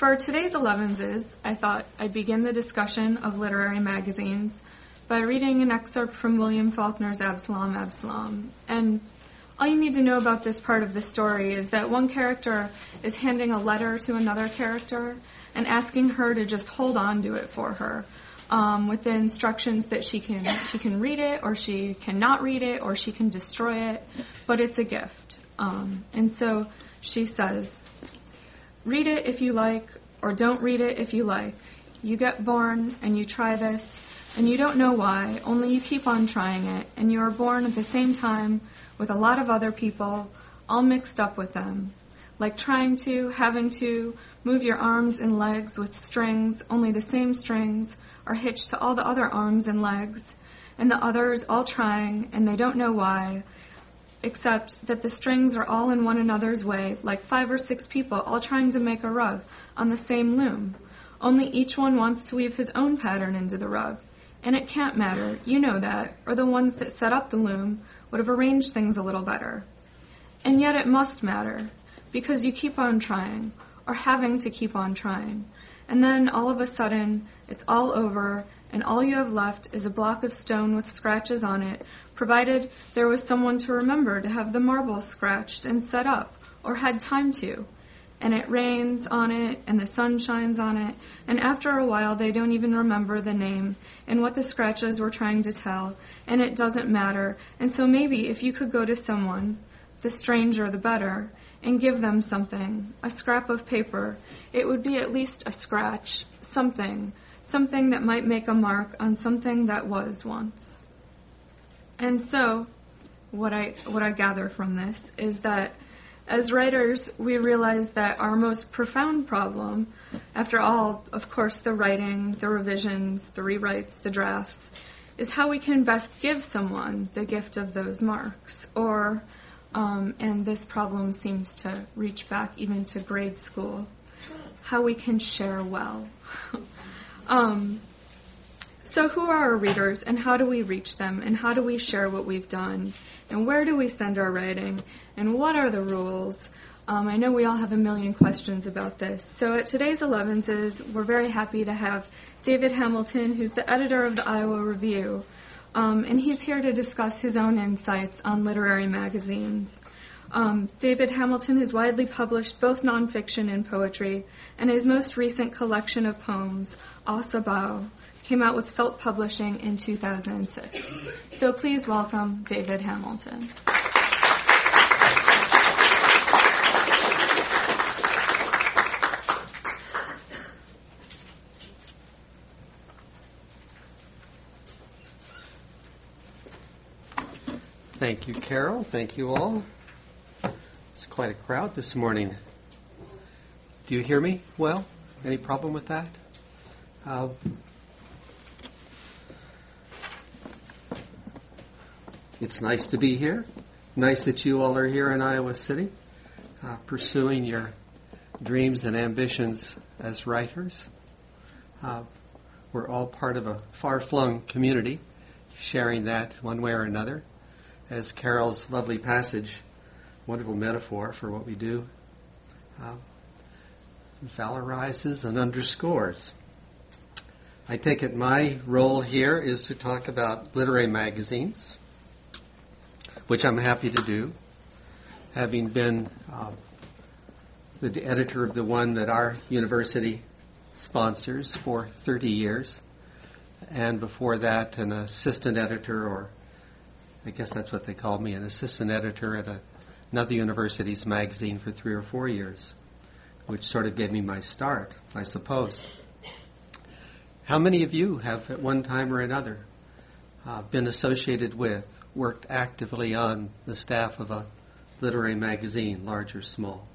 For today's 11s, I thought I'd begin the discussion of literary magazines by reading an excerpt from William Faulkner's Absalom, Absalom. And all you need to know about this part of the story is that one character is handing a letter to another character and asking her to just hold on to it for her. Um, with the instructions that she can she can read it or she cannot read it or she can destroy it, but it's a gift. Um, and so she says, "Read it if you like, or don't read it if you like. You get born and you try this, and you don't know why. Only you keep on trying it, and you are born at the same time with a lot of other people, all mixed up with them, like trying to, having to." Move your arms and legs with strings, only the same strings are hitched to all the other arms and legs, and the others all trying, and they don't know why, except that the strings are all in one another's way, like five or six people all trying to make a rug on the same loom. Only each one wants to weave his own pattern into the rug. And it can't matter, you know that, or the ones that set up the loom would have arranged things a little better. And yet it must matter, because you keep on trying or having to keep on trying. And then all of a sudden, it's all over, and all you have left is a block of stone with scratches on it, provided there was someone to remember to have the marble scratched and set up, or had time to. And it rains on it, and the sun shines on it, and after a while they don't even remember the name and what the scratches were trying to tell, and it doesn't matter. And so maybe if you could go to someone, the stranger the better, and give them something, a scrap of paper. It would be at least a scratch, something, something that might make a mark on something that was once. And so, what I what I gather from this is that as writers, we realize that our most profound problem, after all, of course, the writing, the revisions, the rewrites, the drafts, is how we can best give someone the gift of those marks, or um, and this problem seems to reach back even to grade school. How we can share well. um, so, who are our readers, and how do we reach them, and how do we share what we've done, and where do we send our writing, and what are the rules? Um, I know we all have a million questions about this. So, at today's 11s, we're very happy to have David Hamilton, who's the editor of the Iowa Review. Um, and he's here to discuss his own insights on literary magazines. Um, David Hamilton has widely published both nonfiction and poetry, and his most recent collection of poems, Ossabaw, came out with Salt Publishing in 2006. So please welcome David Hamilton. Thank you, Carol. Thank you all. It's quite a crowd this morning. Do you hear me well? Any problem with that? Uh, it's nice to be here. Nice that you all are here in Iowa City, uh, pursuing your dreams and ambitions as writers. Uh, we're all part of a far flung community, sharing that one way or another as Carol's lovely passage, wonderful metaphor for what we do, uh, valorizes and underscores. I take it my role here is to talk about literary magazines, which I'm happy to do, having been uh, the editor of the one that our university sponsors for 30 years, and before that, an assistant editor or I guess that's what they called me, an assistant editor at a, another university's magazine for three or four years, which sort of gave me my start, I suppose. How many of you have, at one time or another, uh, been associated with, worked actively on the staff of a literary magazine, large or small?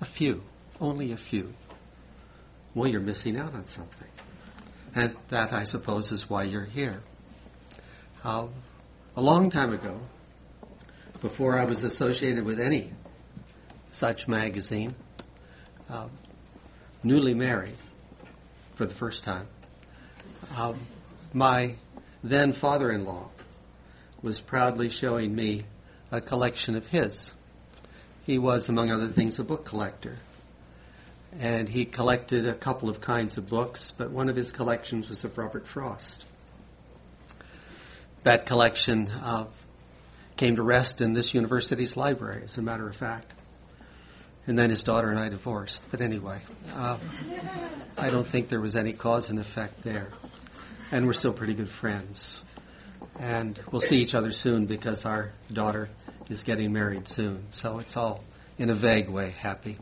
A few, only a few. Well, you're missing out on something. And that, I suppose, is why you're here. Uh, a long time ago, before I was associated with any such magazine, uh, newly married for the first time, uh, my then father in law was proudly showing me a collection of his. he was, among other things, a book collector. And he collected a couple of kinds of books, but one of his collections was of Robert Frost. That collection uh, came to rest in this university's library, as a matter of fact. And then his daughter and I divorced. But anyway, uh, I don't think there was any cause and effect there. And we're still pretty good friends. And we'll see each other soon because our daughter is getting married soon. So it's all, in a vague way, happy.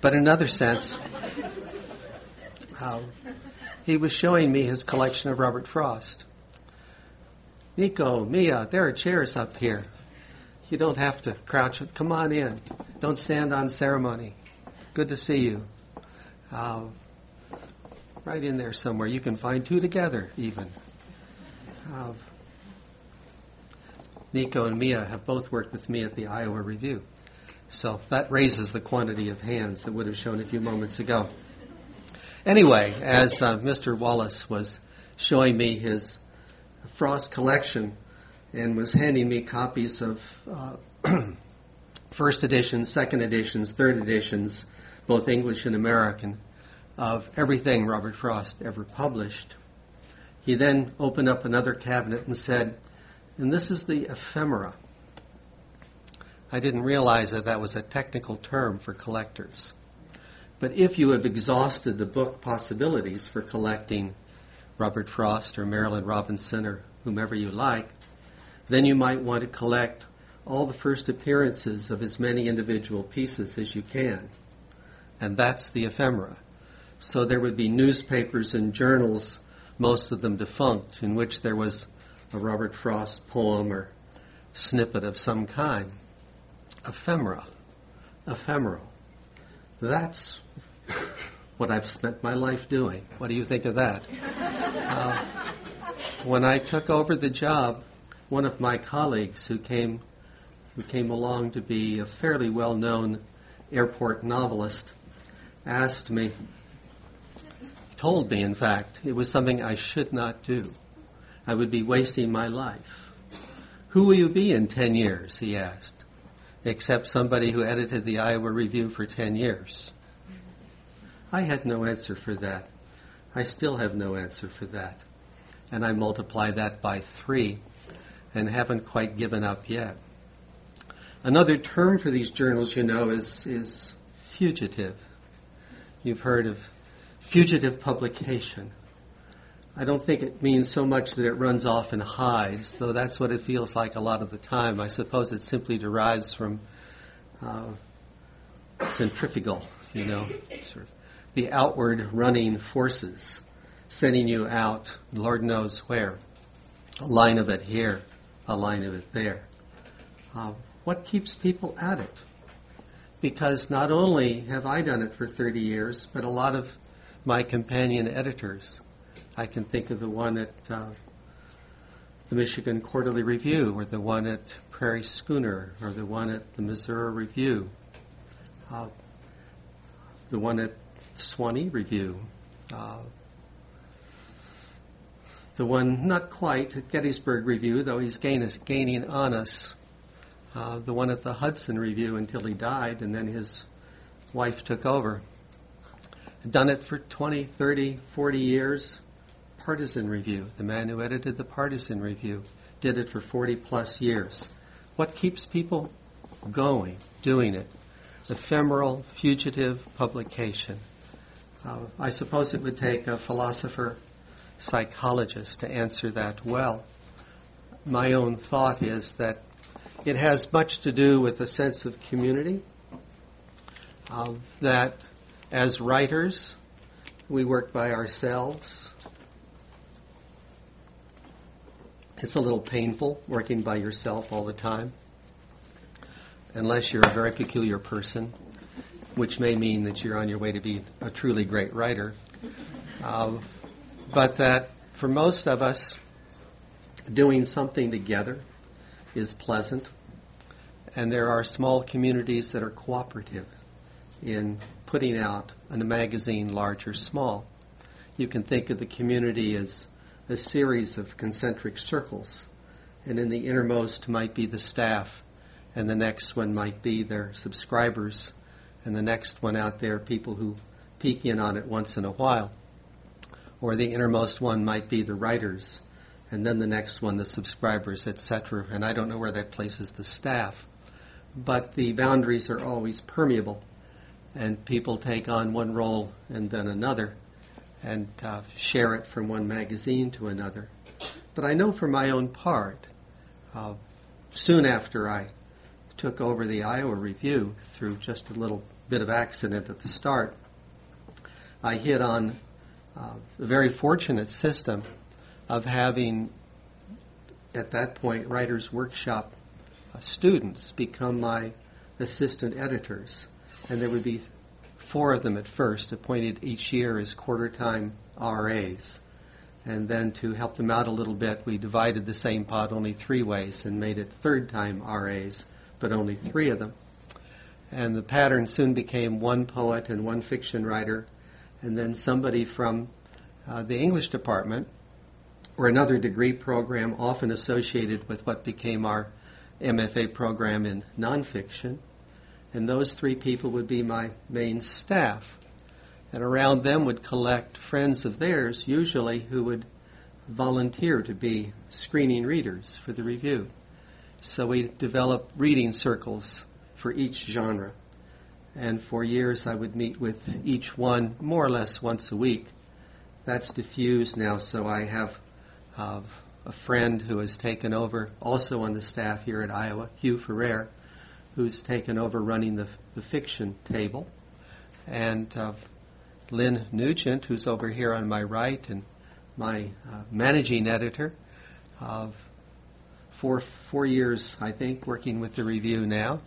But in another sense, uh, he was showing me his collection of Robert Frost. Nico, Mia, there are chairs up here. You don't have to crouch. Come on in. Don't stand on ceremony. Good to see you. Uh, right in there somewhere. You can find two together, even. Uh, Nico and Mia have both worked with me at the Iowa Review. So that raises the quantity of hands that would have shown a few moments ago. Anyway, as uh, Mr. Wallace was showing me his Frost collection and was handing me copies of uh, first editions, second editions, third editions, both English and American, of everything Robert Frost ever published. He then opened up another cabinet and said, and this is the ephemera. I didn't realize that that was a technical term for collectors. But if you have exhausted the book possibilities for collecting Robert Frost or Marilynne Robinson or whomever you like, then you might want to collect all the first appearances of as many individual pieces as you can. And that's the ephemera. So there would be newspapers and journals, most of them defunct, in which there was a Robert Frost poem or snippet of some kind. Ephemera. Ephemeral. That's what I've spent my life doing. What do you think of that? Uh, when I took over the job, one of my colleagues who came who came along to be a fairly well-known airport novelist asked me told me in fact it was something I should not do. I would be wasting my life. Who will you be in 10 years? he asked, except somebody who edited the Iowa Review for 10 years. I had no answer for that. I still have no answer for that and I multiply that by three and haven't quite given up yet. Another term for these journals, you know, is, is fugitive. You've heard of fugitive publication. I don't think it means so much that it runs off and hides, though that's what it feels like a lot of the time. I suppose it simply derives from uh, centrifugal, you know, sort of the outward running forces sending you out, Lord knows where. A line of it here, a line of it there. Uh, what keeps people at it? Because not only have I done it for 30 years, but a lot of my companion editors. I can think of the one at uh, the Michigan Quarterly Review, or the one at Prairie Schooner, or the one at the Missouri Review, uh, the one at Sewanee Review, uh, the one not quite at Gettysburg Review, though he's gain, gaining on us. Uh, the one at the Hudson Review until he died, and then his wife took over. Done it for 20, 30, 40 years. Partisan Review, the man who edited the Partisan Review, did it for 40 plus years. What keeps people going, doing it? Ephemeral, fugitive publication. Uh, I suppose it would take a philosopher psychologist to answer that well. My own thought is that it has much to do with a sense of community, uh, that as writers, we work by ourselves. It's a little painful working by yourself all the time, unless you're a very peculiar person, which may mean that you're on your way to be a truly great writer. Uh, but that for most of us, doing something together is pleasant. And there are small communities that are cooperative in putting out in a magazine, large or small. You can think of the community as a series of concentric circles, and in the innermost might be the staff, and the next one might be their subscribers, and the next one out there, people who peek in on it once in a while. Or the innermost one might be the writers, and then the next one, the subscribers, etc. And I don't know where that places the staff. But the boundaries are always permeable, and people take on one role and then another, and uh, share it from one magazine to another. But I know for my own part, uh, soon after I took over the Iowa Review through just a little bit of accident at the start, I hit on uh, the very fortunate system of having, at that point, Writers Workshop uh, students become my assistant editors. And there would be four of them at first, appointed each year as quarter time RAs. And then to help them out a little bit, we divided the same pot only three ways and made it third time RAs, but only three of them. And the pattern soon became one poet and one fiction writer, and then somebody from uh, the English department or another degree program often associated with what became our MFA program in nonfiction. And those three people would be my main staff and around them would collect friends of theirs, usually who would volunteer to be screening readers for the review. So we developed reading circles for each genre. And for years I would meet with each one more or less once a week. That's diffused now, so I have uh, a friend who has taken over, also on the staff here at Iowa, Hugh Ferrer, who's taken over running the, the fiction table. And uh, Lynne Nugent, who's over here on my right, and my uh, managing editor of four, four years, I think, working with the review now,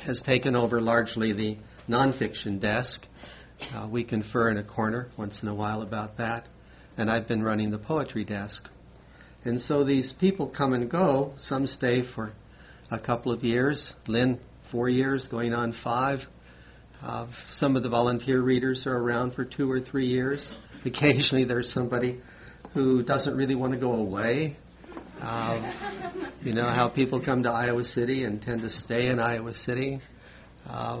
has taken over largely the nonfiction desk. Uh, we confer in a corner once in a while about that, and I've been running the poetry desk. And so these people come and go. Some stay for a couple of years. Lynne, four years, going on five. Uh, some of the volunteer readers are around for two or three years. Occasionally, there's somebody who doesn't really want to go away. Uh, you know how people come to Iowa City and tend to stay in Iowa City, uh,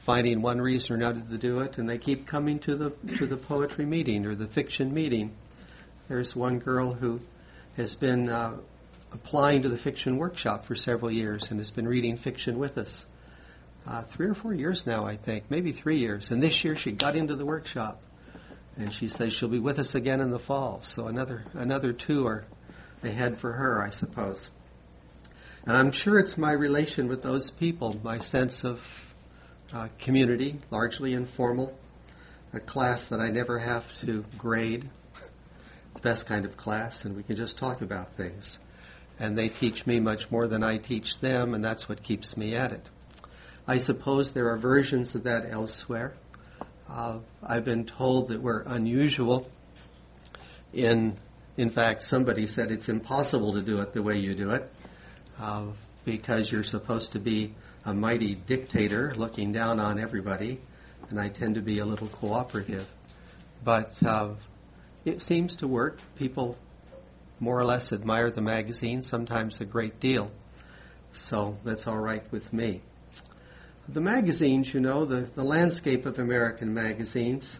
finding one reason or another to do it, and they keep coming to the to the poetry meeting or the fiction meeting. There's one girl who has been uh, applying to the fiction workshop for several years and has been reading fiction with us uh, three or four years now, I think, maybe three years. And this year she got into the workshop, and she says she'll be with us again in the fall. So another another two are ahead for her, I suppose. And I'm sure it's my relation with those people, my sense of uh, community, largely informal, a class that I never have to grade, It's the best kind of class, and we can just talk about things. And they teach me much more than I teach them, and that's what keeps me at it. I suppose there are versions of that elsewhere. Uh, I've been told that we're unusual in, in fact, somebody said it's impossible to do it the way you do it uh, because you're supposed to be a mighty dictator looking down on everybody, and I tend to be a little cooperative. But uh, it seems to work. People more or less admire the magazine, sometimes a great deal. So that's all right with me the magazines, you know, the, the landscape of American magazines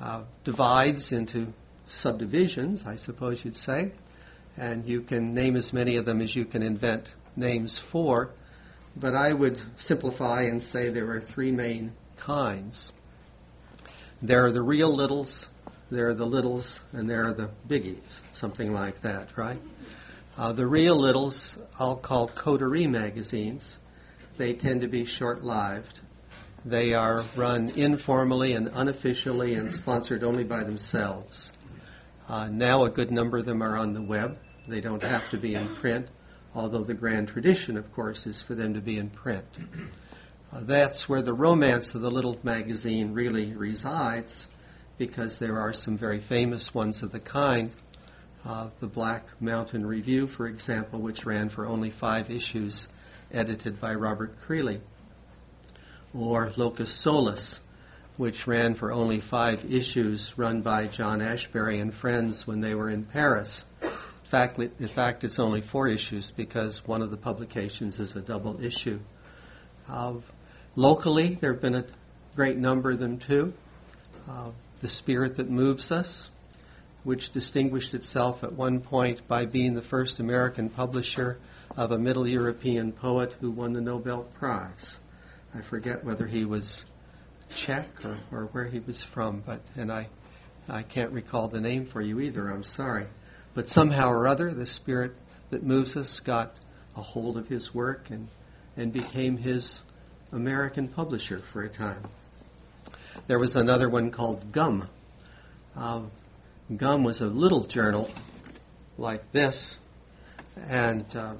uh, divides into subdivisions, I suppose you'd say, and you can name as many of them as you can invent names for. But I would simplify and say there are three main kinds. There are the real littles, there are the littles, and there are the biggies, something like that, right? Uh, the real littles I'll call coterie magazines they tend to be short lived. They are run informally and unofficially and sponsored only by themselves. Uh, now, a good number of them are on the web. They don't have to be in print, although the grand tradition, of course, is for them to be in print. Uh, that's where the romance of the little magazine really resides, because there are some very famous ones of the kind. Uh, the Black Mountain Review, for example, which ran for only five issues edited by Robert Creeley, or Locus Solus, which ran for only five issues, run by John Ashbery and friends when they were in Paris, in fact, it's only four issues because one of the publications is a double issue. Uh, locally, there have been a great number of them too. Uh, the Spirit That Moves Us, which distinguished itself at one point by being the first American publisher of a Middle European poet who won the Nobel Prize. I forget whether he was Czech or, or where he was from, but and I I can't recall the name for you either. I'm sorry. But somehow or other, the spirit that moves us got a hold of his work and, and became his American publisher for a time. There was another one called Gum. Uh, Gum was a little journal like this, and uh,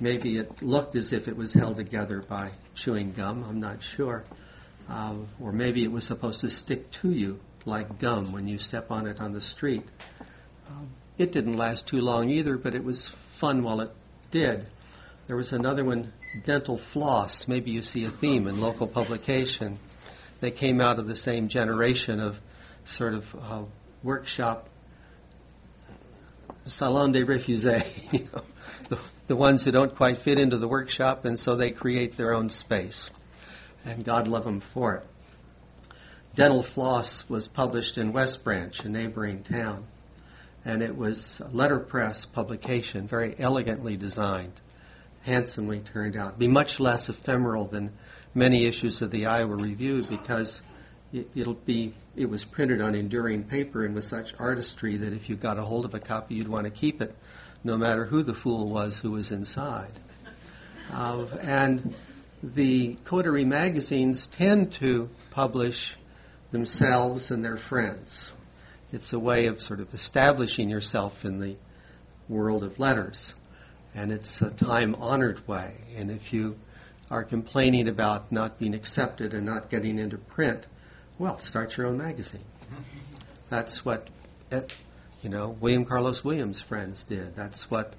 maybe it looked as if it was held together by chewing gum. I'm not sure. Uh, or maybe it was supposed to stick to you like gum when you step on it on the street. Um, it didn't last too long either, but it was fun while it did. There was another one, Dental Floss. Maybe you see a theme in local publication. They came out of the same generation of sort of uh, workshop salon de refusés, you know, the, the ones who don't quite fit into the workshop, and so they create their own space. And God love them for it. Dental Floss was published in West Branch, a neighboring town, and it was a letterpress publication, very elegantly designed, handsomely turned out. Be much less ephemeral than many issues of the Iowa Review because it, will be it was printed on enduring paper and with such artistry that if you got a hold of a copy, you'd want to keep it, no matter who the fool was who was inside. Uh, and the coterie magazines tend to publish themselves and their friends. It's a way of sort of establishing yourself in the world of letters. And it's a time honored way. And if you are complaining about not being accepted and not getting into print, well, start your own magazine. That's what, eh, you know, William Carlos Williams' friends did. That's what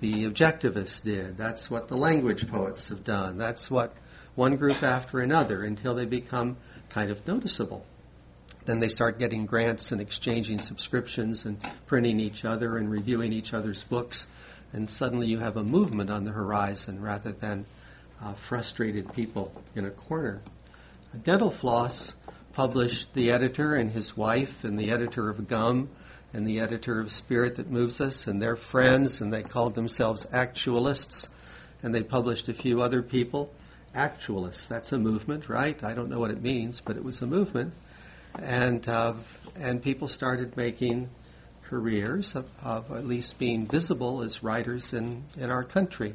the objectivists did. That's what the language poets have done. That's what one group after another until they become kind of noticeable. Then they start getting grants and exchanging subscriptions and printing each other and reviewing each other's books. And suddenly you have a movement on the horizon rather than uh, frustrated people in a corner. Dental Floss published The Editor and his wife, and the editor of Gum, and the editor of Spirit That Moves Us, and their friends, and they called themselves Actualists. And they published a few other people actualists. That's a movement, right? I don't know what it means, but it was a movement. And, uh, and people started making careers of, of, at least being visible as writers in, in our country.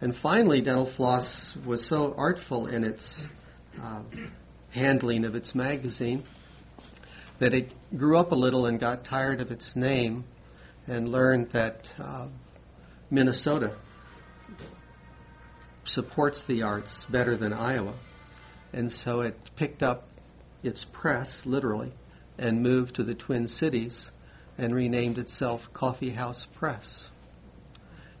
And finally, Dental Floss was so artful in its uh, handling of its magazine that it grew up a little and got tired of its name and learned that uh, Minnesota supports the arts better than Iowa. And so it picked up its press, literally, and moved to the Twin Cities and renamed itself Coffee House Press.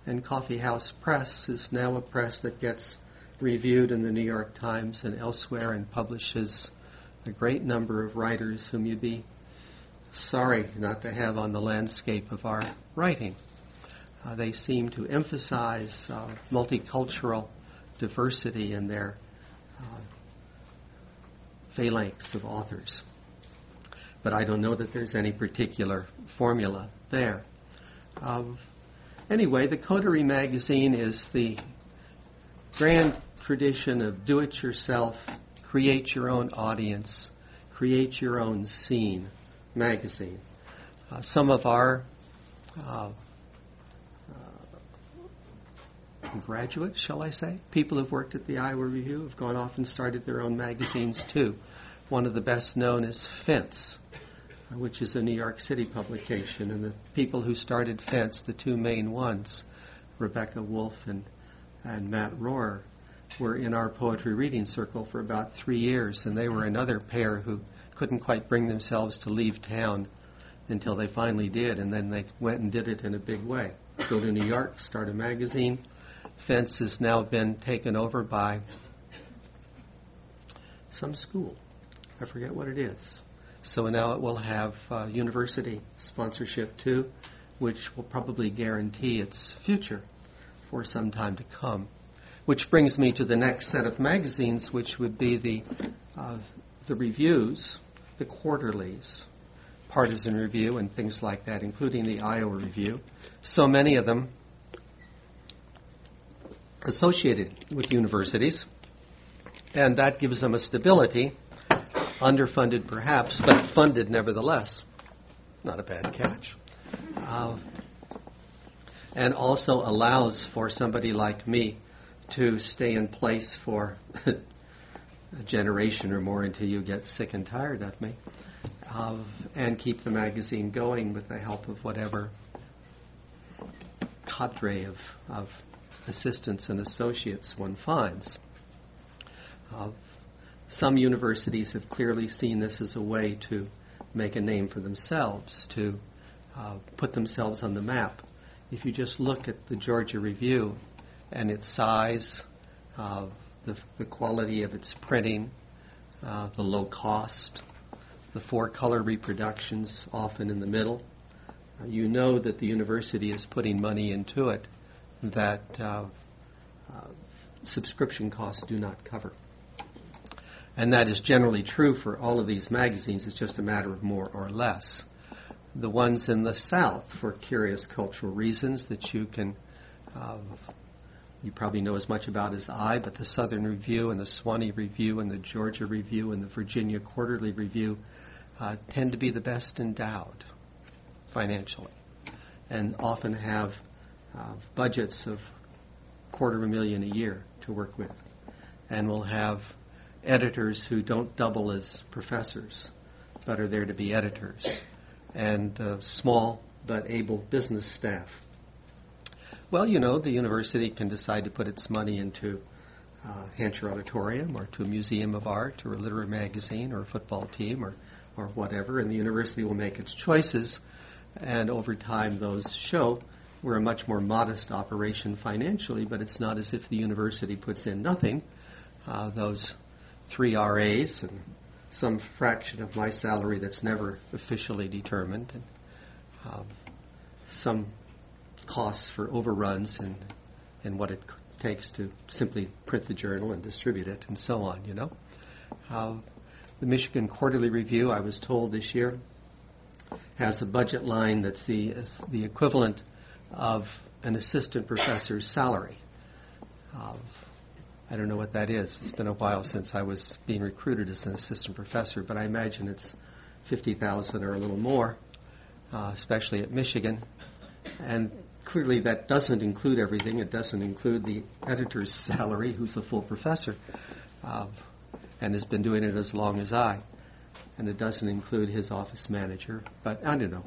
And Coffee House Press is now a press that gets reviewed in the New York Times and elsewhere and publishes a great number of writers whom you'd be sorry not to have on the landscape of our writing. Uh, they seem to emphasize uh, multicultural diversity in their uh, phalanx of authors. But I don't know that there's any particular formula there. Um, anyway, the Coterie magazine is the grand tradition of do it yourself, create your own audience, create your own scene magazine. Uh, some of our uh, graduates, shall I say, people who've worked at the Iowa Review have gone off and started their own magazines too. One of the best known is Fence, which is a New York City publication. And the people who started Fence, the two main ones, Rebecca Wolff and, and Matt Rohrer, were in our poetry reading circle for about three years. And they were another pair who couldn't quite bring themselves to leave town until they finally did. And then they went and did it in a big way. Go to New York, start a magazine fence has now been taken over by some school. I forget what it is. So now it will have uh, university sponsorship too, which will probably guarantee its future for some time to come. Which brings me to the next set of magazines, which would be the, uh, the reviews, the quarterlies, Partisan Review, and things like that, including the Iowa Review. So many of them associated with universities, and that gives them a stability, underfunded perhaps, but funded nevertheless. Not a bad catch. Uh, and also allows for somebody like me to stay in place for a generation or more until you get sick and tired of me, and keep the magazine going with the help of whatever cadre of, of assistants and associates one finds. Uh, some universities have clearly seen this as a way to make a name for themselves, to uh, put themselves on the map. If you just look at the Georgia Review and its size, uh, the, the, quality of its printing, uh, the low cost, the four color reproductions often in the middle, uh, you know that the university is putting money into it that uh, uh, subscription costs do not cover. And that is generally true for all of these magazines. It's just a matter of more or less. The ones in the South, for curious cultural reasons that you can, uh, you probably know as much about as I, but the Southern Review and the Sewanee Review and the Georgia Review and the Virginia Quarterly Review uh, tend to be the best endowed financially and often have uh, budgets of quarter of a million a year to work with. And we'll have editors who don't double as professors, but are there to be editors, and small but able business staff. Well, you know, the university can decide to put its money into uh, Hancher Auditorium or to a museum of art or a literary magazine or a football team or, or whatever, and the university will make its choices, and over time those show we're a much more modest operation financially, but it's not as if the university puts in nothing. Uh, those three RAs and some fraction of my salary that's never officially determined, and um, some costs for overruns and and what it takes to simply print the journal and distribute it, and so on. You know, uh, the Michigan Quarterly Review, I was told this year, has a budget line that's the the equivalent of an assistant professor's salary. Um, I don't know what that is. It's been a while since I was being recruited as an assistant professor, but I imagine it's 50,000 or a little more, uh, especially at Michigan. And clearly that doesn't include everything. It doesn't include the editor's salary, who's a full professor um, and has been doing it as long as I. And it doesn't include his office manager. But I don't know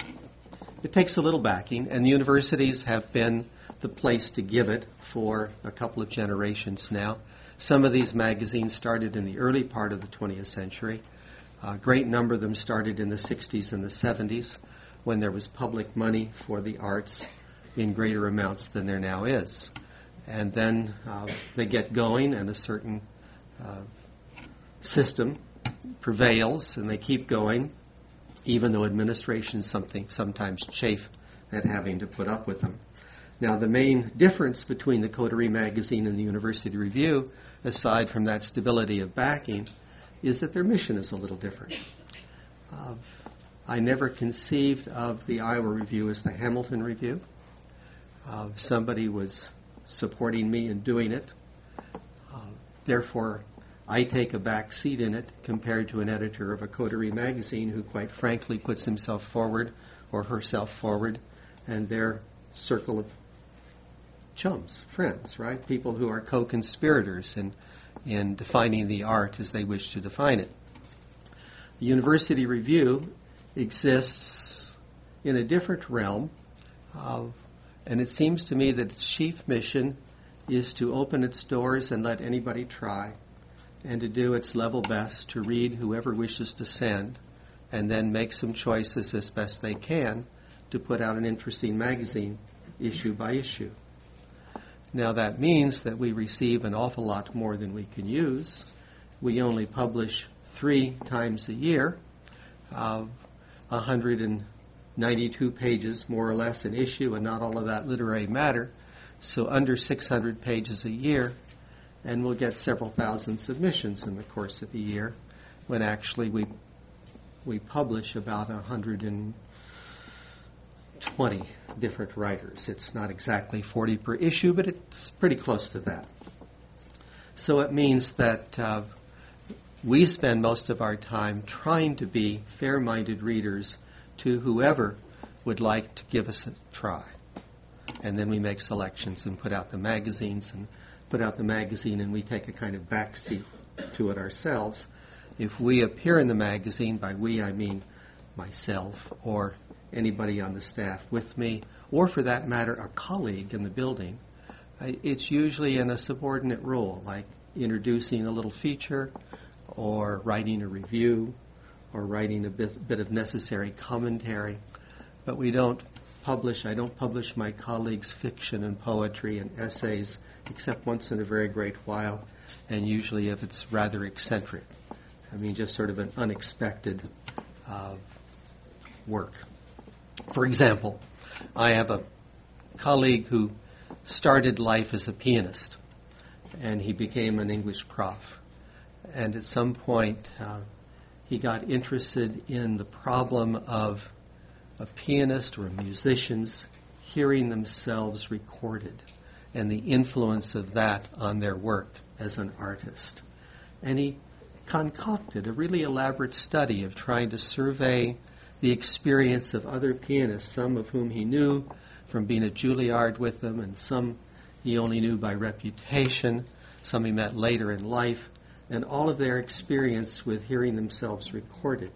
it takes a little backing, and the universities have been the place to give it for a couple of generations now. Some of these magazines started in the early part of the 20th century. A great number of them started in the 60s and the 70s when there was public money for the arts in greater amounts than there now is. And then uh, they get going, and a certain uh, system prevails, and they keep going even though administrations something sometimes chafe at having to put up with them. Now, the main difference between the Coterie magazine and the University Review, aside from that stability of backing, is that their mission is a little different. Uh, I never conceived of the Iowa Review as the Hamilton Review. Uh, somebody was supporting me in doing it. Uh, therefore, I take a back seat in it compared to an editor of a coterie magazine who, quite frankly, puts himself forward or herself forward and their circle of chums, friends, right? People who are co conspirators in, in defining the art as they wish to define it. The University Review exists in a different realm, and it seems to me that its chief mission is to open its doors and let anybody try and to do its level best to read whoever wishes to send and then make some choices as best they can to put out an interesting magazine issue by issue. Now that means that we receive an awful lot more than we can use. We only publish three times a year, uh, 192 pages more or less an issue, and not all of that literary matter. So under 600 pages a year, and we'll get several thousand submissions in the course of a year, when actually we we publish about 120 different writers. It's not exactly 40 per issue, but it's pretty close to that. So it means that uh, we spend most of our time trying to be fair minded readers to whoever would like to give us a try. And then we make selections and put out the magazines and put out the magazine and we take a kind of back seat to it ourselves. If we appear in the magazine, by we I mean myself or anybody on the staff with me, or for that matter, a colleague in the building, it's usually in a subordinate role, like introducing a little feature or writing a review or writing a bit, bit of necessary commentary. But we don't publish, I don't publish my colleagues' fiction and poetry and essays except once in a very great while, and usually if it's rather eccentric. I mean, just sort of an unexpected uh, work. For example, I have a colleague who started life as a pianist, and he became an English prof. And at some point, uh, he got interested in the problem of a pianist or musicians hearing themselves recorded and the influence of that on their work as an artist. And he concocted a really elaborate study of trying to survey the experience of other pianists, some of whom he knew from being at Juilliard with them, and some he only knew by reputation, some he met later in life, and all of their experience with hearing themselves recorded.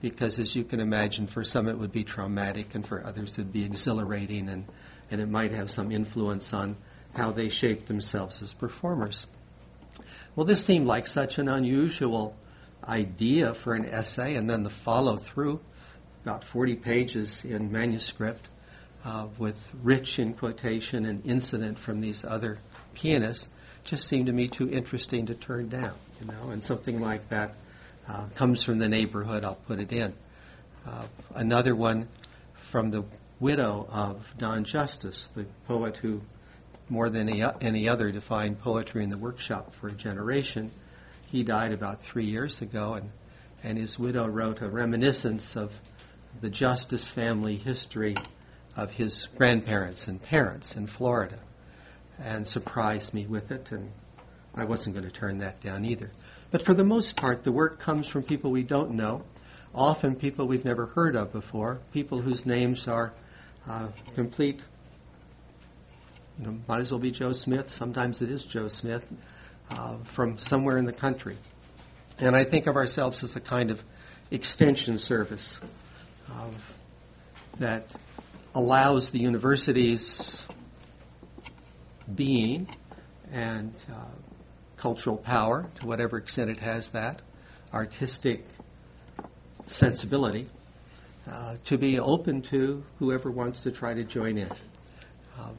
Because, as you can imagine, for some it would be traumatic, and for others it would be exhilarating, and, and it might have some influence on how they shape themselves as performers. Well, this seemed like such an unusual idea for an essay, and then the follow through, about 40 pages in manuscript, uh, with rich in quotation and incident from these other pianists just seemed to me too interesting to turn down, you know, and something like that uh, comes from the neighborhood, I'll put it in. Uh, another one from the widow of Don Justice, the poet who, more than any, any other, defined poetry in the workshop for a generation. He died about three years ago, and, and his widow wrote a reminiscence of the Justice family history of his grandparents and parents in Florida and surprised me with it, and I wasn't going to turn that down either. But for the most part, the work comes from people we don't know, often people we've never heard of before, people whose names are uh, complete. You know, might as well be Joe Smith. Sometimes it is Joe Smith uh, from somewhere in the country. And I think of ourselves as a kind of extension service that allows the universities being and uh, cultural power, to whatever extent it has that, artistic sensibility, uh, to be open to whoever wants to try to join in. Uh,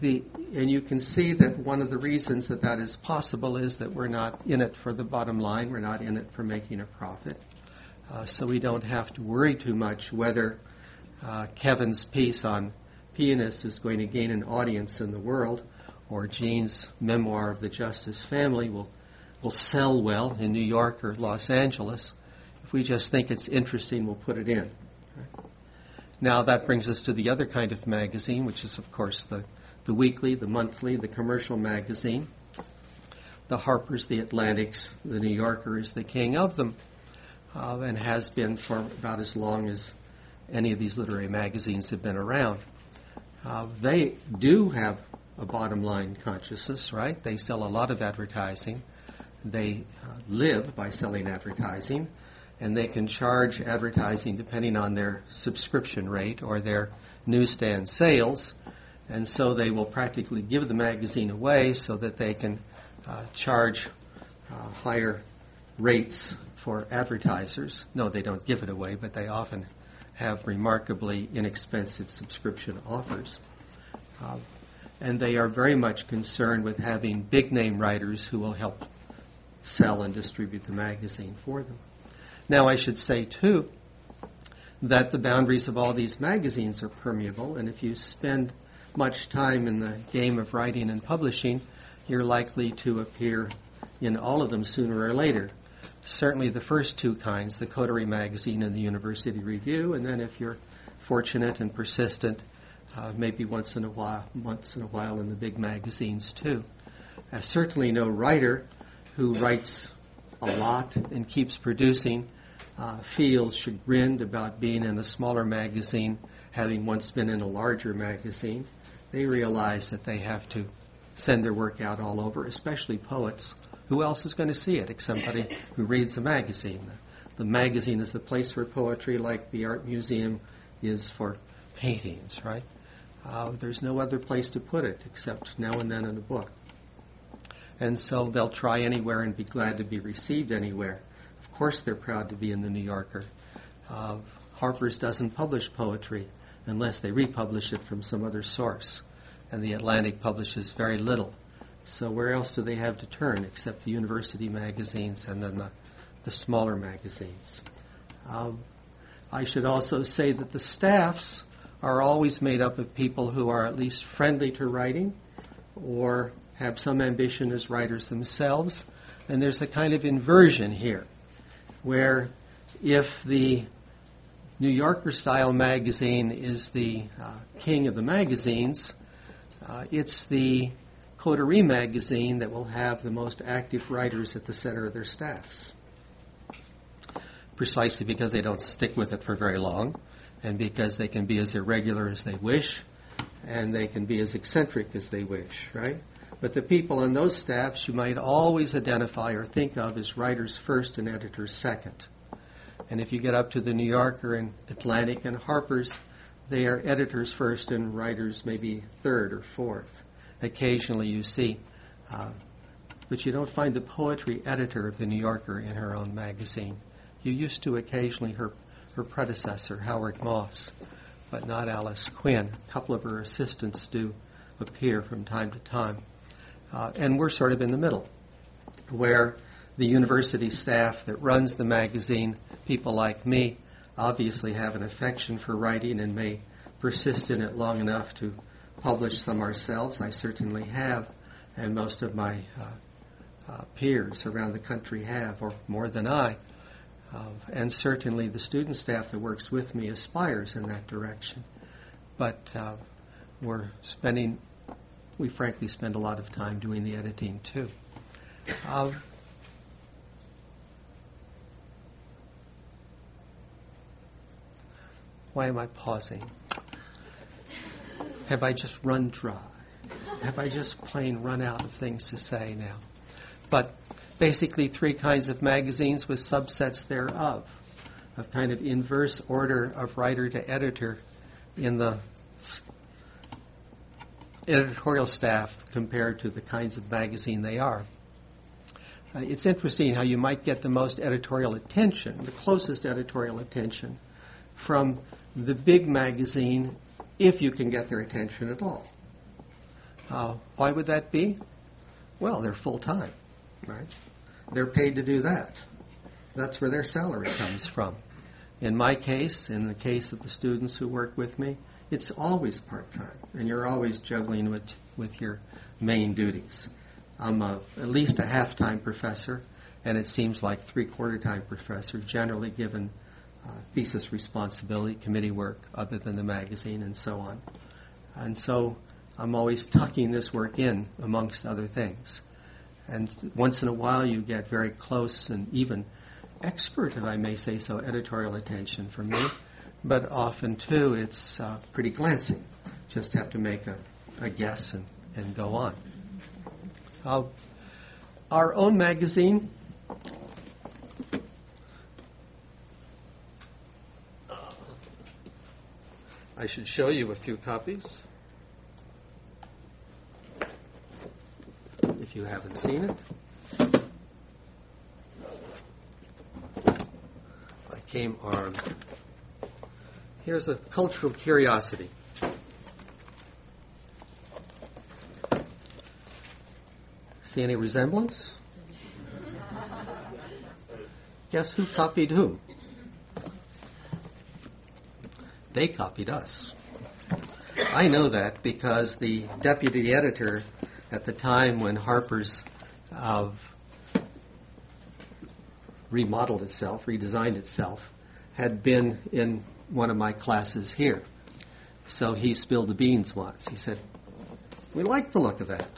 the, and you can see that one of the reasons that that is possible is that we're not in it for the bottom line, we're not in it for making a profit. Uh, so we don't have to worry too much whether uh, Kevin's piece on pianists is going to gain an audience in the world, or Jean's memoir of the Justice family will, will sell well in New York or Los Angeles. If we just think it's interesting, we'll put it in. Now that brings us to the other kind of magazine, which is, of course, the, the weekly, the monthly, the commercial magazine. The Harper's, the Atlantic's, the New Yorker is the king of them, uh, and has been for about as long as any of these literary magazines have been around. Uh, they do have a bottom line consciousness, right? They sell a lot of advertising. They uh, live by selling advertising, and they can charge advertising depending on their subscription rate or their newsstand sales. And so they will practically give the magazine away so that they can uh, charge uh, higher rates for advertisers. No, they don't give it away, but they often have remarkably inexpensive subscription offers. Uh, and they are very much concerned with having big name writers who will help sell and distribute the magazine for them. Now, I should say, too, that the boundaries of all these magazines are permeable, and if you spend much time in the game of writing and publishing, you're likely to appear in all of them sooner or later. Certainly the first two kinds, the Coterie magazine and the University Review, and then if you're fortunate and persistent, uh, maybe once in a while, once in a while in the big magazines too. Uh, certainly no writer who writes a lot and keeps producing uh, feels chagrined about being in a smaller magazine, having once been in a larger magazine. They realize that they have to send their work out all over, especially poets. Who else is going to see it except somebody who reads a magazine? The, the magazine is a place for poetry, like the art museum is for paintings, right? Uh, there's no other place to put it except now and then in a book. And so they'll try anywhere and be glad to be received anywhere. Of course, they're proud to be in the New Yorker. Uh, Harper's doesn't publish poetry unless they republish it from some other source, and the Atlantic publishes very little. So where else do they have to turn except the university magazines and then the, the smaller magazines? Um, I should also say that the staffs are always made up of people who are at least friendly to writing or have some ambition as writers themselves. And there's a kind of inversion here where if the New Yorker style magazine is the uh, king of the magazines, uh, it's the Coterie magazine that will have the most active writers at the center of their staffs. Precisely because they don't stick with it for very long, and because they can be as irregular as they wish, and they can be as eccentric as they wish, right? But the people on those staffs you might always identify or think of as writers first and editors second. And if you get up to the New Yorker and Atlantic and Harper's, they are editors first and writers maybe third or fourth. Occasionally you see, uh, but you don't find the poetry editor of the New Yorker in her own magazine. You used to occasionally her, her predecessor, Howard Moss, but not Alice Quinn. A couple of her assistants do appear from time to time. Uh, and we're sort of in the middle, where the university staff that runs the magazine, people like me, obviously have an affection for writing and may persist in it long enough to publish some ourselves. I certainly have, and most of my uh, uh, peers around the country have, or more than I. Uh, and certainly the student staff that works with me aspires in that direction. But uh, we're spending we frankly spend a lot of time doing the editing too. Um, why am I pausing? Have I just run dry? Have I just plain run out of things to say now? But basically, three kinds of magazines with subsets thereof, of kind of inverse order of writer to editor in the editorial staff compared to the kinds of magazine they are. Uh, it's interesting how you might get the most editorial attention, the closest editorial attention, from the big magazine if you can get their attention at all. Uh, why would that be? Well, they're full time, right? They're paid to do that. That's where their salary comes from. In my case, in the case of the students who work with me, it's always part time, and you're always juggling with, with your main duties. I'm a, at least a half time professor, and it seems like three quarter time professor, generally given uh, thesis responsibility, committee work, other than the magazine, and so on. And so I'm always tucking this work in amongst other things. And once in a while, you get very close and even expert, if I may say so, editorial attention from me but often too it's uh, pretty glancing. Just have to make a, a guess and, and go on. Uh, our own magazine. I should show you a few copies. If you haven't seen it. I came armed. Here's a cultural curiosity. See any resemblance? Guess who copied whom? They copied us. I know that because the deputy editor at the time when Harper's uh, remodeled itself, redesigned itself, had been in one of my classes here. So he spilled the beans once. He said, We like the look of that.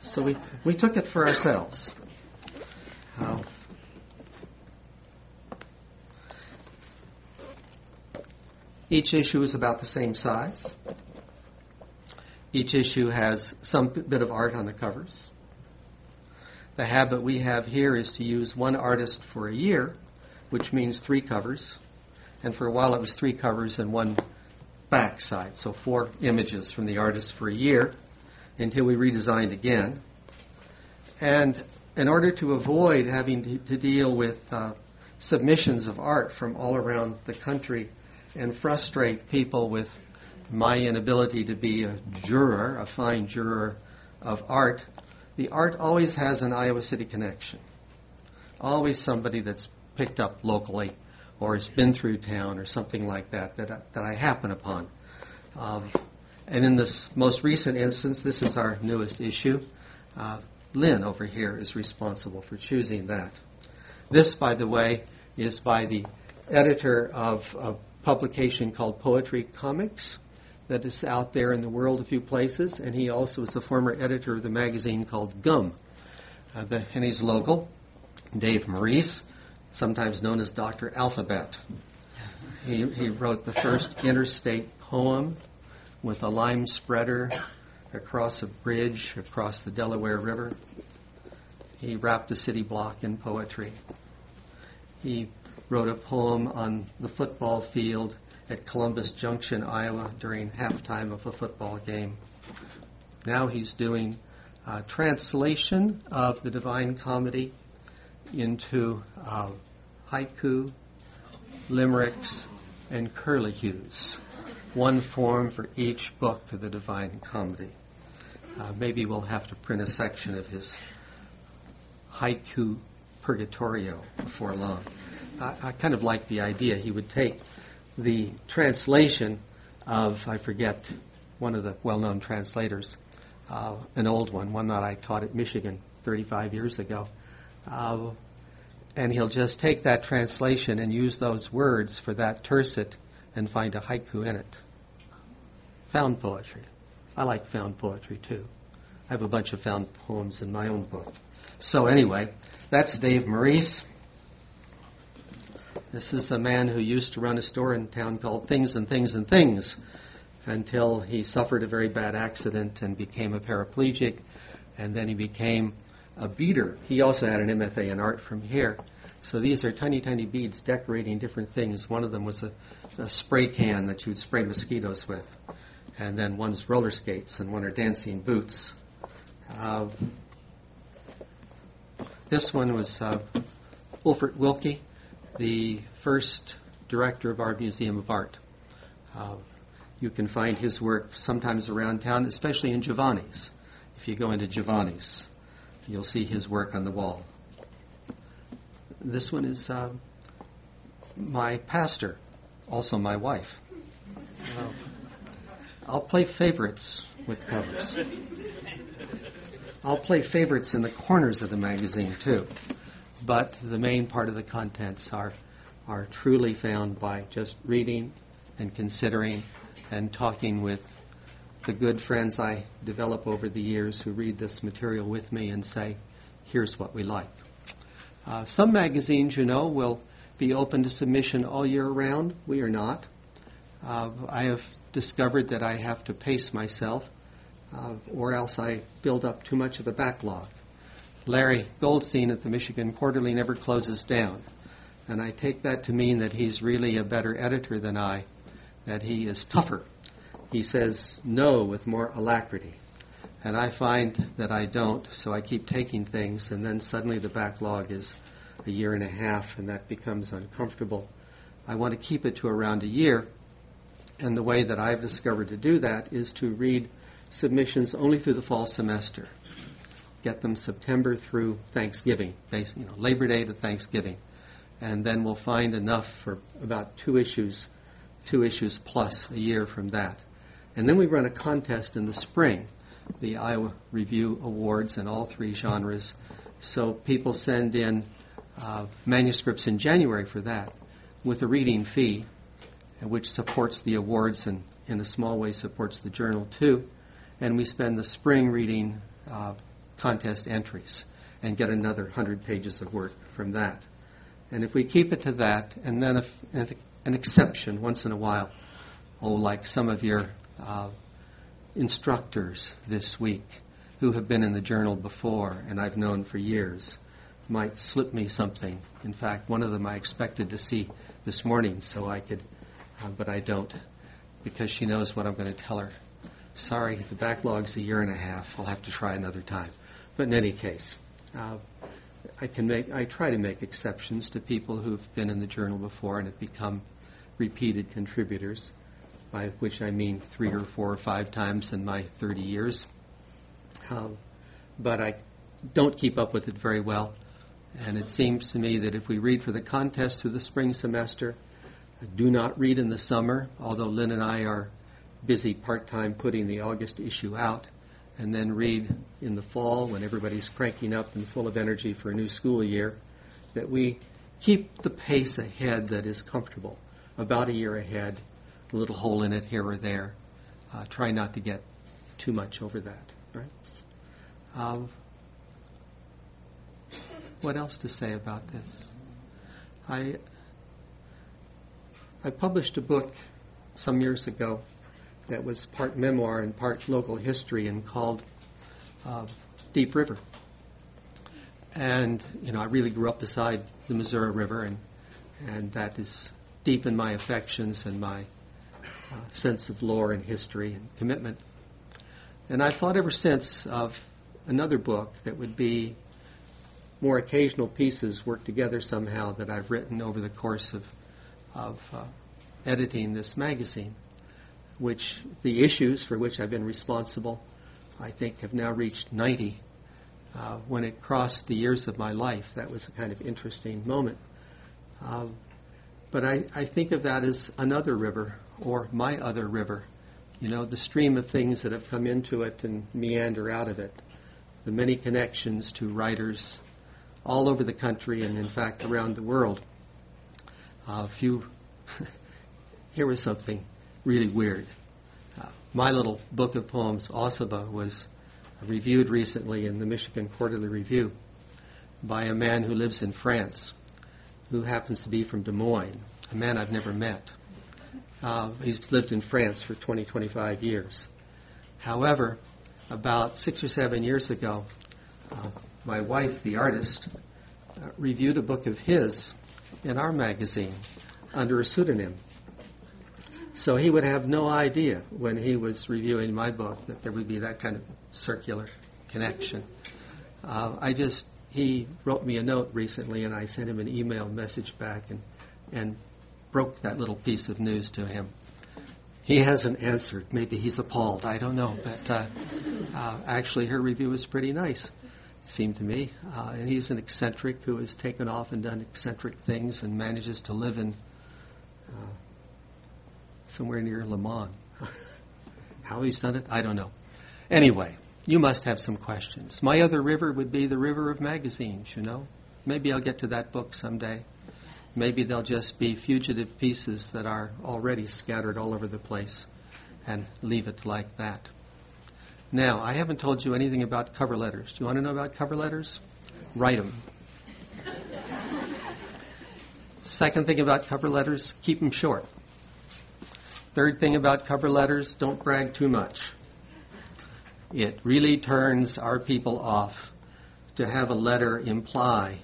So we, we took it for ourselves. Uh, each issue is about the same size. Each issue has some bit of art on the covers. The habit we have here is to use one artist for a year, which means three covers. And for a while it was three covers and one back side, so four images from the artist for a year until we redesigned again. And in order to avoid having to, to deal with uh, submissions of art from all around the country and frustrate people with my inability to be a juror, a fine juror of art, the art always has an Iowa City connection. Always somebody that's picked up locally or has been through town or something like that that, I, that I happen upon. Um, and in this most recent instance, this is our newest issue. Uh, Lynne over here is responsible for choosing that. This, by the way, is by the editor of a publication called Poetry Comics that is out there in the world a few places, and he also is the former editor of the magazine called Gum. Uh, the, and he's local. Dave Morice, sometimes known as Dr. Alphabet. He, he wrote the first interstate poem with a lime spreader across a bridge across the Delaware River. He wrapped a city block in poetry. He wrote a poem on the football field at Columbus Junction, Iowa, during halftime of a football game. Now he's doing a translation of the Divine Comedy into uh, haiku, limericks, and curlicues. One form for each book of the Divine Comedy. Uh, maybe we'll have to print a section of his haiku purgatorio before long. I, I kind of like the idea. He would take the translation of, I forget, one of the well known translators, uh, an old one, one that I taught at Michigan 35 years ago. Uh, and he'll just take that translation and use those words for that tercet and find a haiku in it. Found poetry. I like found poetry too. I have a bunch of found poems in my own book. So anyway, that's Dave Morice. This is a man who used to run a store in town called Things and Things and Things until he suffered a very bad accident and became a paraplegic, and then he became a beader. He also had an MFA in art from here. So these are tiny, tiny beads decorating different things. One of them was a, a spray can that you'd spray mosquitoes with and then one's roller skates, and one are dancing boots. Uh, this one was uh, Ulfert Wilke, the first director of our Museum of Art. Uh, you can find his work sometimes around town, especially in Giovanni's. If you go into Giovanni's, you'll see his work on the wall. This one is uh, my pastor, also my wife. I'll play favorites with covers. I'll play favorites in the corners of the magazine too, but the main part of the contents are are truly found by just reading and considering and talking with the good friends I develop over the years who read this material with me and say, here's what we like. Uh, some magazines, you know, will be open to submission all year round. We are not. Uh, I have discovered that I have to pace myself, uh, or else I build up too much of a backlog. Larry Goldstein at the Michigan Quarterly never closes down, and I take that to mean that he's really a better editor than I, that he is tougher. He says no with more alacrity. And I find that I don't, so I keep taking things, and then suddenly the backlog is a year and a half, and that becomes uncomfortable. I want to keep it to around a year, and the way that I've discovered to do that is to read submissions only through the fall semester. Get them September through Thanksgiving, you know, Labor Day to Thanksgiving. And then we'll find enough for about two issues two issues plus a year from that. And then we run a contest in the spring, the Iowa Review Awards in all three genres. So people send in uh, manuscripts in January for that with a reading fee, which supports the awards and in a small way supports the journal too. And we spend the spring reading uh, contest entries and get another 100 pages of work from that. And if we keep it to that, and then if, an exception once in a while, oh, like some of your uh, instructors this week who have been in the journal before and I've known for years might slip me something. In fact, one of them I expected to see this morning so I could, uh, but I don't because she knows what I'm going to tell her. Sorry, the backlog's a year and a half. I'll have to try another time. But in any case, uh, I can make I try to make exceptions to people who've been in the journal before and have become repeated contributors, by which I mean three or four or five times in my 30 years. Um, but I don't keep up with it very well. And it seems to me that if we read for the contest through the spring semester, do not read in the summer, although Lynne and I are busy part time putting the August issue out, and then read in the fall when everybody's cranking up and full of energy for a new school year, that we keep the pace ahead that is comfortable, about a year ahead, a little hole in it here or there. Uh, try not to get too much over that, right? Um, what else to say about this? I I published a book some years ago that was part memoir and part local history and called uh, Deep River. And you know, I really grew up beside the Missouri River, and and that is deep in my affections and my sense of lore and history and commitment. And I've thought ever since of another book that would be more occasional pieces worked together somehow that I've written over the course of, of uh, editing this magazine, which the issues for which I've been responsible, I think, have now reached 90. Uh, when it crossed the years of my life, that was a kind of interesting moment. Um, but I, I think of that as another river or my other river. You know, the stream of things that have come into it and meander out of it. The many connections to writers all over the country and, in fact, around the world. A few, here was something really weird. Uh, my little book of poems, Ossabaw, was reviewed recently in the Michigan Quarterly Review by a man who lives in France, who happens to be from Des Moines, a man I've never met. Uh, he's lived in France for 20, 25 years. However, about six or seven years ago, uh, my wife, the artist, uh, reviewed a book of his in our magazine under a pseudonym. So he would have no idea when he was reviewing my book that there would be that kind of circular connection. Uh, I just, he wrote me a note recently and I sent him an email message back and, and broke that little piece of news to him. He hasn't answered. Maybe he's appalled. I don't know. But uh, uh, actually, her review was pretty nice it seemed to me. Uh, and he's an eccentric who has taken off and done eccentric things and manages to live in uh, somewhere near Le Mans. How he's done it, I don't know. Anyway, you must have some questions. My other river would be the river of magazines, you know. Maybe I'll get to that book someday. Maybe they'll just be fugitive pieces that are already scattered all over the place and leave it like that. Now, I haven't told you anything about cover letters. Do you want to know about cover letters? Write them. Second thing about cover letters, keep them short. Third thing about cover letters, don't brag too much. It really turns our people off to have a letter imply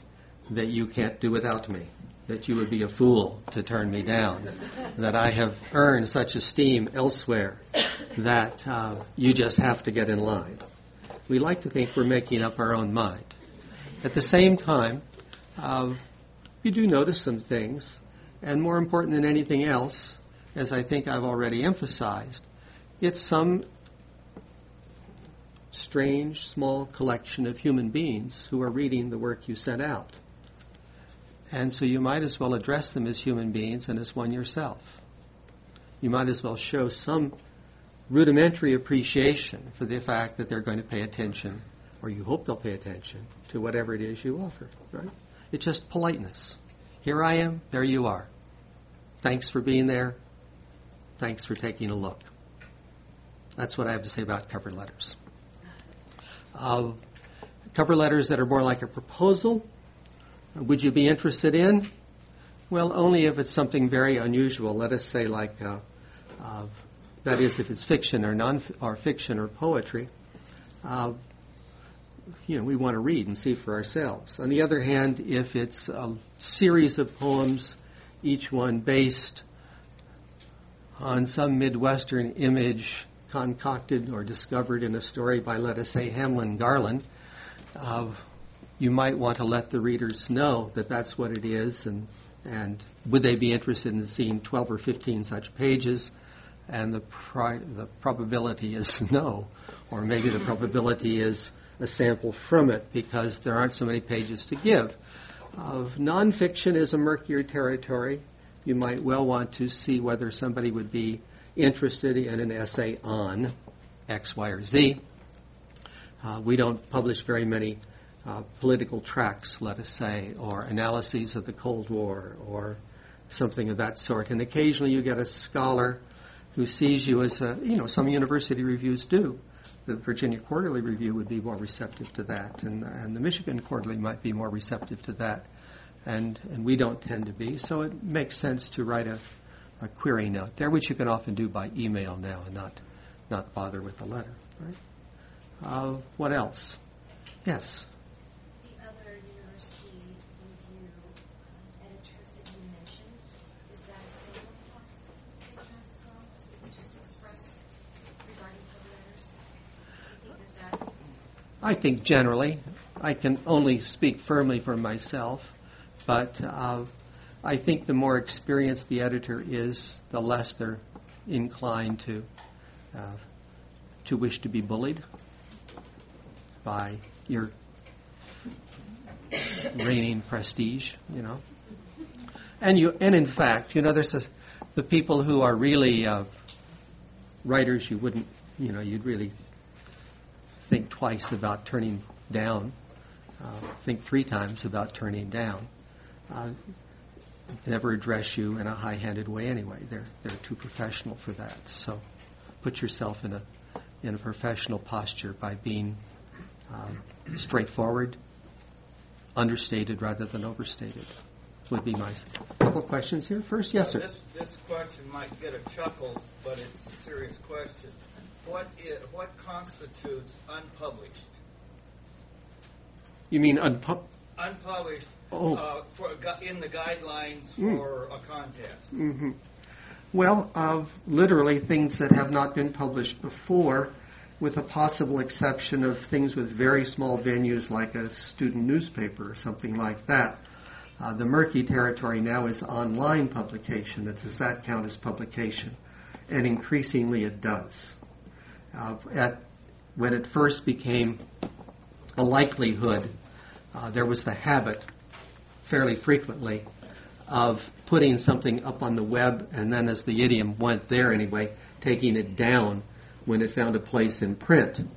that you can't do without me that you would be a fool to turn me down, that I have earned such esteem elsewhere that uh, you just have to get in line. We like to think we're making up our own mind. At the same time, uh, you do notice some things, and more important than anything else, as I think I've already emphasized, it's some strange, small collection of human beings who are reading the work you sent out. And so you might as well address them as human beings and as one yourself. you might as well show some rudimentary appreciation for the fact that they're going to pay attention, or you hope they'll pay attention, to whatever it is you offer, right? It's just politeness. Here I am, there you are. Thanks for being there. Thanks for taking a look. That's what I have to say about cover letters. Uh, cover letters that are more like a proposal, would you be interested in? Well, only if it's something very unusual. Let us say, like, uh, uh, that is, if it's fiction or non or fiction or poetry. Uh, you know, we want to read and see for ourselves. On the other hand, if it's a series of poems, each one based on some Midwestern image concocted or discovered in a story by, let us say, Hamlin Garland, uh, you might want to let the readers know that that's what it is, and and would they be interested in seeing 12 or 15 such pages? And the pri- the probability is no, or maybe the probability is a sample from it because there aren't so many pages to give. Of nonfiction is a murkier territory. You might well want to see whether somebody would be interested in an essay on X, Y, or Z. Uh, we don't publish very many uh, political tracts, let us say, or analyses of the Cold War, or something of that sort. And occasionally you get a scholar who sees you as a, you know, some university reviews do. The Virginia Quarterly Review would be more receptive to that, and, and the Michigan Quarterly might be more receptive to that, and, and we don't tend to be. So it makes sense to write a, a query note there, which you can often do by email now and not, not bother with a letter. Right? Uh, what else? Yes. The other university review um, editors that you mentioned, is that a single philosophy they have as well? So we can just express regarding cover letters? Do you think that that I think generally, I can only speak firmly for myself, but uh, I think the more experienced the editor is, the less they're inclined to uh, to wish to be bullied by your reigning prestige, you know. And you, and in fact, you know, there's a, the people who are really uh, writers you wouldn't, you know, you'd really think twice about turning down, uh, think three times about turning down. Uh, never address you in a high-handed way anyway. They're they're too professional for that. So put yourself in a in a professional posture by being um, straightforward, understated rather than overstated. Would be my couple questions here. First, yes, sir. This, this question might get a chuckle, but it's a serious question. What is, what constitutes unpublished? You mean unpu- Unpublished Oh. uh, for in the guidelines for a contest. Well, of literally things that have not been published before, with a possible exception of things with very small venues like a student newspaper or something like that. Uh, the murky territory now is online publication. Does that count as publication? And increasingly it does. Uh, at, when it first became a likelihood, uh, there was the habit fairly frequently of putting something up on the web and then, as the idiom went there anyway, taking it down when it found a place in print.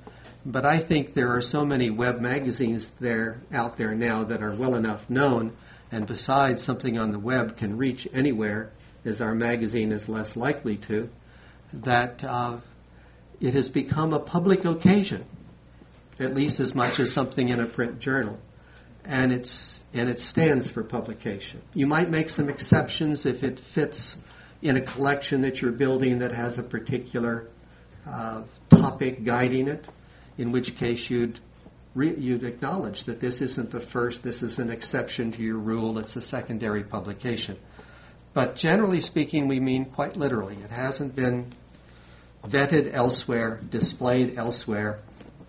But I think there are so many web magazines there out there now that are well enough known, and besides, something on the web can reach anywhere, as our magazine is less likely to, that uh, it has become a public occasion, at least as much as something in a print journal and it's and it stands for publication. You might make some exceptions if it fits in a collection that you're building that has a particular uh, topic guiding it. In which case you'd re- you'd acknowledge that this isn't the first. This is an exception to your rule. It's a secondary publication. But generally speaking, we mean quite literally. It hasn't been vetted elsewhere, displayed elsewhere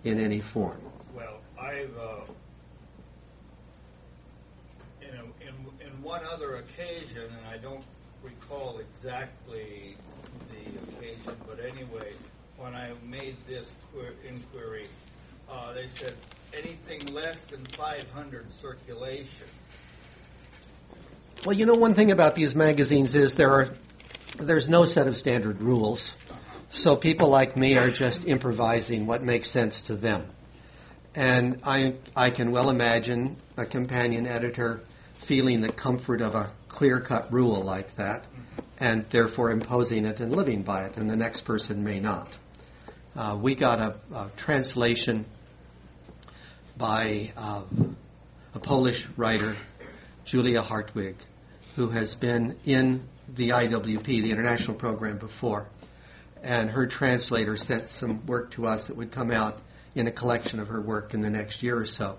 in any form. Well, I've uh, in, a, in in one other occasion, and I don't recall exactly the occasion, but anyway, when I made this inquiry, uh, they said anything less than 500 circulation. Well, you know, one thing about these magazines is there are there's no set of standard rules. So people like me are just improvising what makes sense to them. And I, I can well imagine a companion editor feeling the comfort of a clear cut rule like that and therefore imposing it and living by it, and the next person may not. Uh, we got a, a translation by uh, a Polish writer, Julia Hartwig, who has been in the IWP, the international program, before. And her translator sent some work to us that would come out in a collection of her work in the next year or so.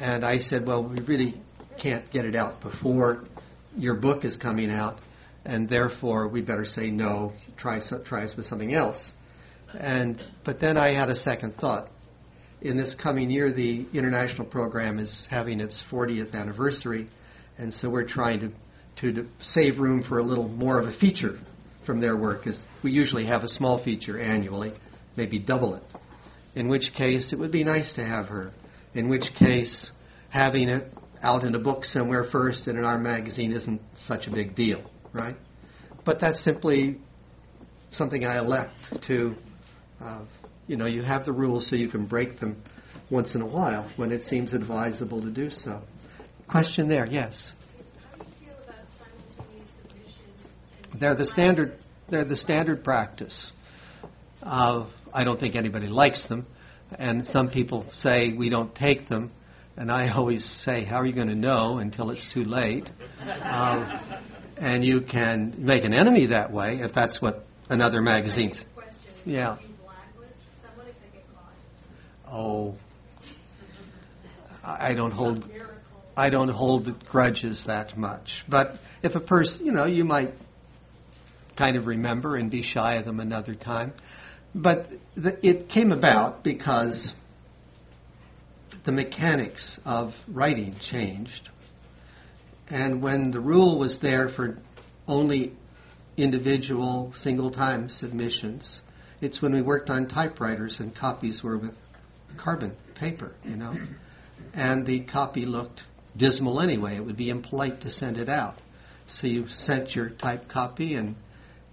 And I said, well, we really can't get it out before your book is coming out, and therefore we better say no, try, try us with something else. And, but then I had a second thought. In this coming year, the international program is having its 40th anniversary, and so we're trying to, to, to save room for a little more of a feature from their work, is we usually have a small feature annually, maybe double it. In which case, it would be nice to have her. In which case, having it out in a book somewhere first and in our magazine isn't such a big deal, right? But that's simply something I elect to, uh, you know, you have the rules so you can break them once in a while when it seems advisable to do so. Question there, yes. They're the standard. They're the standard practice. Uh, I don't think anybody likes them, and some people say we don't take them, and I always say, how are you going to know until it's too late? Uh, and you can make an enemy that way if that's what another magazine's. Question. Yeah. Do you blacklist someone if they get caught? Oh, I don't hold. I don't hold grudges that much. But if a person, you know, you might kind of remember and be shy of them another time. But the, it came about because the mechanics of writing changed. And when the rule was there for only individual single time submissions, it's when we worked on typewriters and copies were with carbon paper, you know. And the copy looked dismal anyway. It would be impolite to send it out. So you sent your typed copy, and,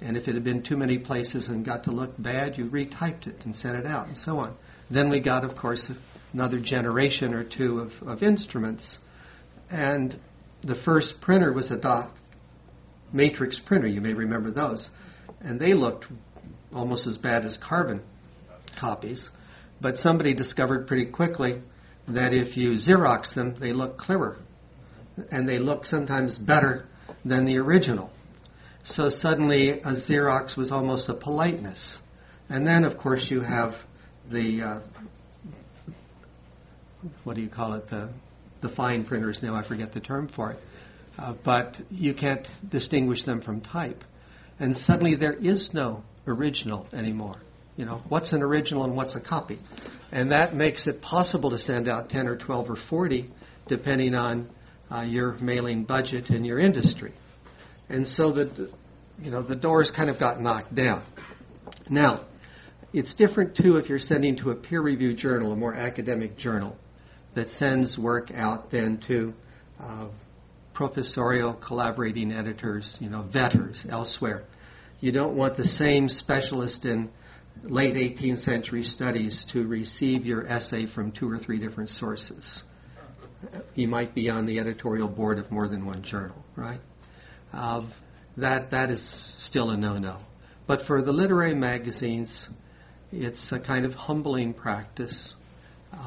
and if it had been too many places and got to look bad, you retyped it and sent it out, and so on. Then we got, of course, another generation or two of, of instruments. And the first printer was a dot matrix printer. You may remember those. And they looked almost as bad as carbon copies. But somebody discovered pretty quickly that if you Xerox them, they look clearer. And they look sometimes better than the original. So suddenly a Xerox was almost a politeness. And then, of course, you have the, uh, what do you call it, the, the fine printers now, I forget the term for it. Uh, but you can't distinguish them from type. And suddenly there is no original anymore. You know, what's an original and what's a copy? And that makes it possible to send out 10 or 12 or 40, depending on uh, your mailing budget and your industry. And so the, you know, the doors kind of got knocked down. Now, it's different too if you're sending to a peer-reviewed journal, a more academic journal, that sends work out than to uh, professorial collaborating editors, you know, vetters elsewhere. You don't want the same specialist in late 18th century studies to receive your essay from two or three different sources. You might be on the editorial board of more than one journal, right? Uh, that that is still a no-no. But for the literary magazines, it's a kind of humbling practice.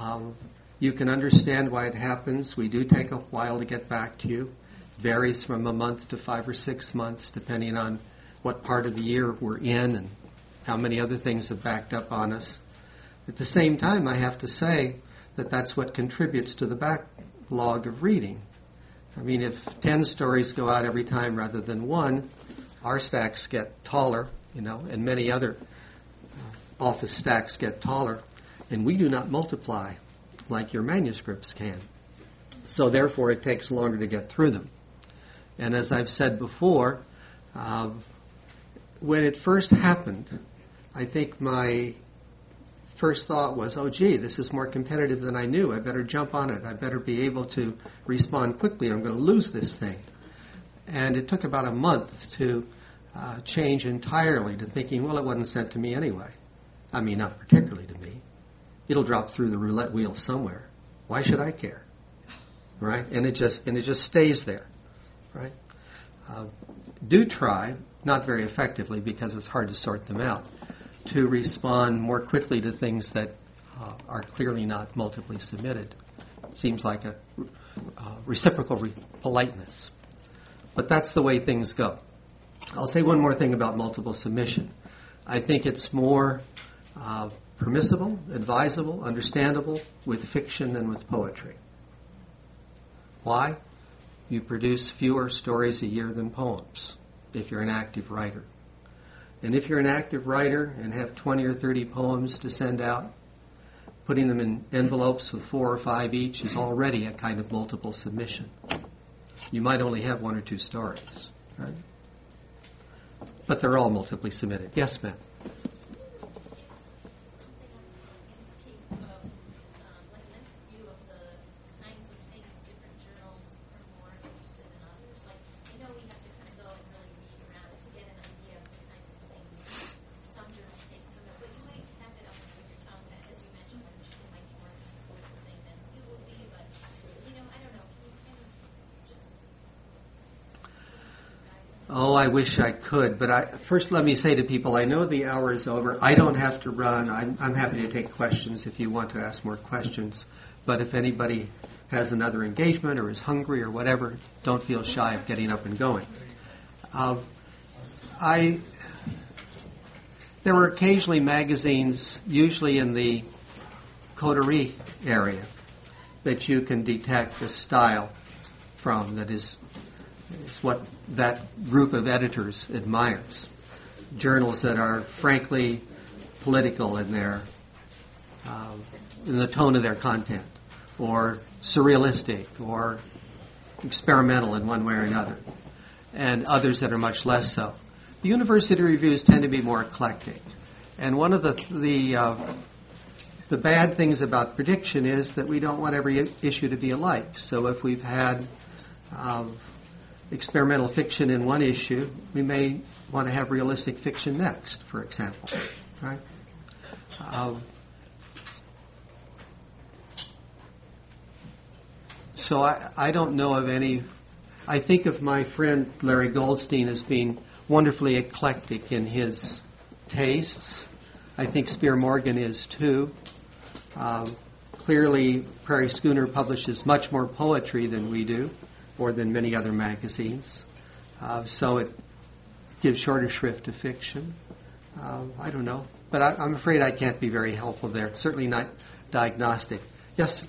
Um, you can understand why it happens. We do take a while to get back to you. Varies from a month to five or six months, depending on what part of the year we're in and how many other things have backed up on us. At the same time, I have to say that that's what contributes to the backlog of reading. I mean, if 10 stories go out every time rather than one, our stacks get taller, you know, and many other uh, office stacks get taller, and we do not multiply like your manuscripts can. So therefore, it takes longer to get through them. And as I've said before, uh, when it first happened, I think my first thought was, oh, gee, this is more competitive than I knew. I better jump on it. I better be able to respond quickly. I'm going to lose this thing. And it took about a month to uh, change entirely to thinking, well, it wasn't sent to me anyway. I mean, not particularly to me. It'll drop through the roulette wheel somewhere. Why should I care? Right? And it just and it just stays there. Right? Uh, do try, not very effectively because it's hard to sort them out, to respond more quickly to things that uh, are clearly not multiply submitted. Seems like a uh, reciprocal re- politeness. But that's the way things go. I'll say one more thing about multiple submission. I think it's more uh, permissible, advisable, understandable with fiction than with poetry. Why? You produce fewer stories a year than poems if you're an active writer. And if you're an active writer and have 20 or 30 poems to send out, putting them in envelopes of four or five each is already a kind of multiple submission. You might only have one or two stories, right? But they're all multiply submitted. Yes, ma'am. something on the landscape of, um, like a landscape view of the kinds of things different journals are more interested in others. Like, I know we have to kind of go and really read around it to get an idea of the kinds of things some journals take, some don't. But you might have it up with your tongue that, as you mentioned, that it might be more of a political thing than you will be. But, you know, I don't know. Can you kind of just give us some guidance? Oh, I wish I could, but I, first let me say to people, I know the hour is over. I don't have to run. I'm, I'm happy to take questions if you want to ask more questions. But if anybody has another engagement or is hungry or whatever, don't feel shy of getting up and going. Um, I there were occasionally magazines, usually in the coterie area, that you can detect the style from that is is what that group of editors admires. Journals that are frankly political in their uh, in the tone of their content, or surrealistic, or experimental in one way or another, and others that are much less so. The university reviews tend to be more eclectic, and one of the the uh, the bad things about prediction is that we don't want every issue to be alike. So if we've had um, experimental fiction in one issue, we may want to have realistic fiction next, for example. Right? Um, so I, I don't know of any. I think of my friend Larry Goldstein as being wonderfully eclectic in his tastes. I think Speer Morgan is too. Um, clearly, Prairie Schooner publishes much more poetry than we do more than many other magazines. Uh, so it gives shorter shrift to fiction. Um, I don't know. But I, I'm afraid I can't be very helpful there. Certainly not diagnostic. Yes?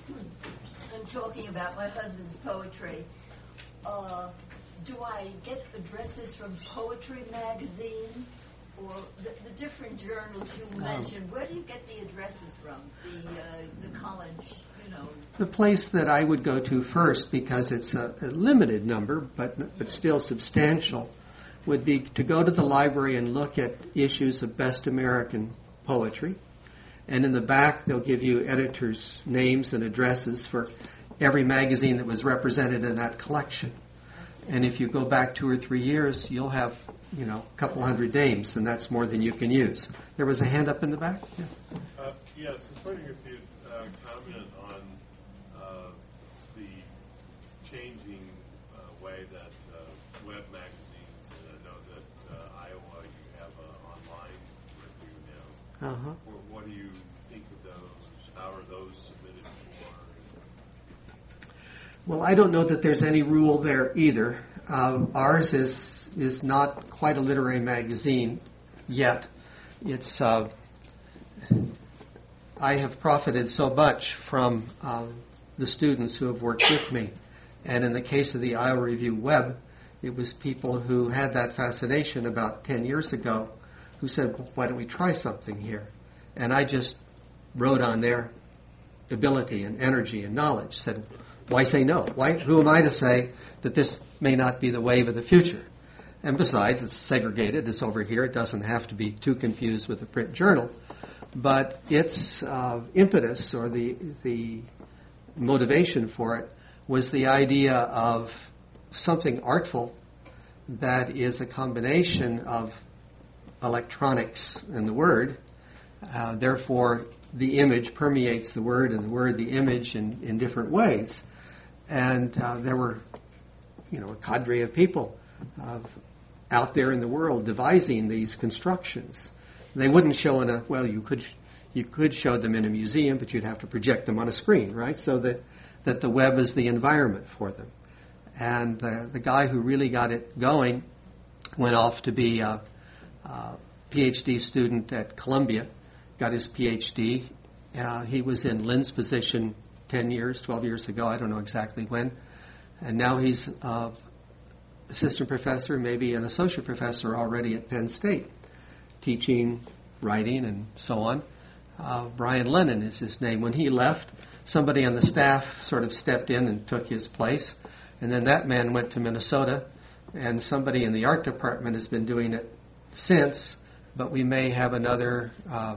I'm talking about my husband's poetry. Uh, do I get addresses from Poetry Magazine or the, the different journals you mentioned? Where do you get the addresses from? The uh, the college, you know. The place that I would go to first, because it's a, a limited number, but, but still substantial, would be to go to the library and look at issues of Best American Poetry. And in the back, they'll give you editors' names and addresses for every magazine that was represented in that collection. And if you go back two or three years, you'll have, you know, a couple hundred names, and that's more than you can use. There was a hand up in the back? Yeah. Uh, Yes, I was wondering if you'd uh, comment on uh, the changing uh, way that uh, web magazines, and I know that uh, Iowa, you have an online review now. Uh-huh. What- What do you think of those? How are those submitted for? Well, I don't know that there's any rule there either. Uh, ours is is not quite a literary magazine yet. It's uh, I have profited so much from um, the students who have worked with me, and in the case of the Iowa Review Web, it was people who had that fascination about ten years ago, who said, well, "Why don't we try something here?" And I just wrote on their ability and energy and knowledge. Said, why say no? Why, who am I to say that this may not be the wave of the future? And besides, it's segregated. It's over here. It doesn't have to be too confused with a print journal. But its uh, impetus or the the motivation for it was the idea of something artful that is a combination of electronics and the word. Uh, therefore, the image permeates the word, and the word the image in, in different ways. And uh, there were, you know, a cadre of people uh, out there in the world devising these constructions. They wouldn't show in a well, you could you could show them in a museum, but you'd have to project them on a screen, right? So that that the web is the environment for them. And the, the guy who really got it going went off to be a PhD student at Columbia, got his PhD. Uh, he was in Lynne's position 10 years, 12 years ago, I don't know exactly when. And now he's uh, assistant professor, maybe an associate professor already at Penn State, teaching, writing, and so on. Uh, Brian Lennon is his name. When he left, somebody on the staff sort of stepped in and took his place. And then that man went to Minnesota, and somebody in the art department has been doing it since, but we may have another uh,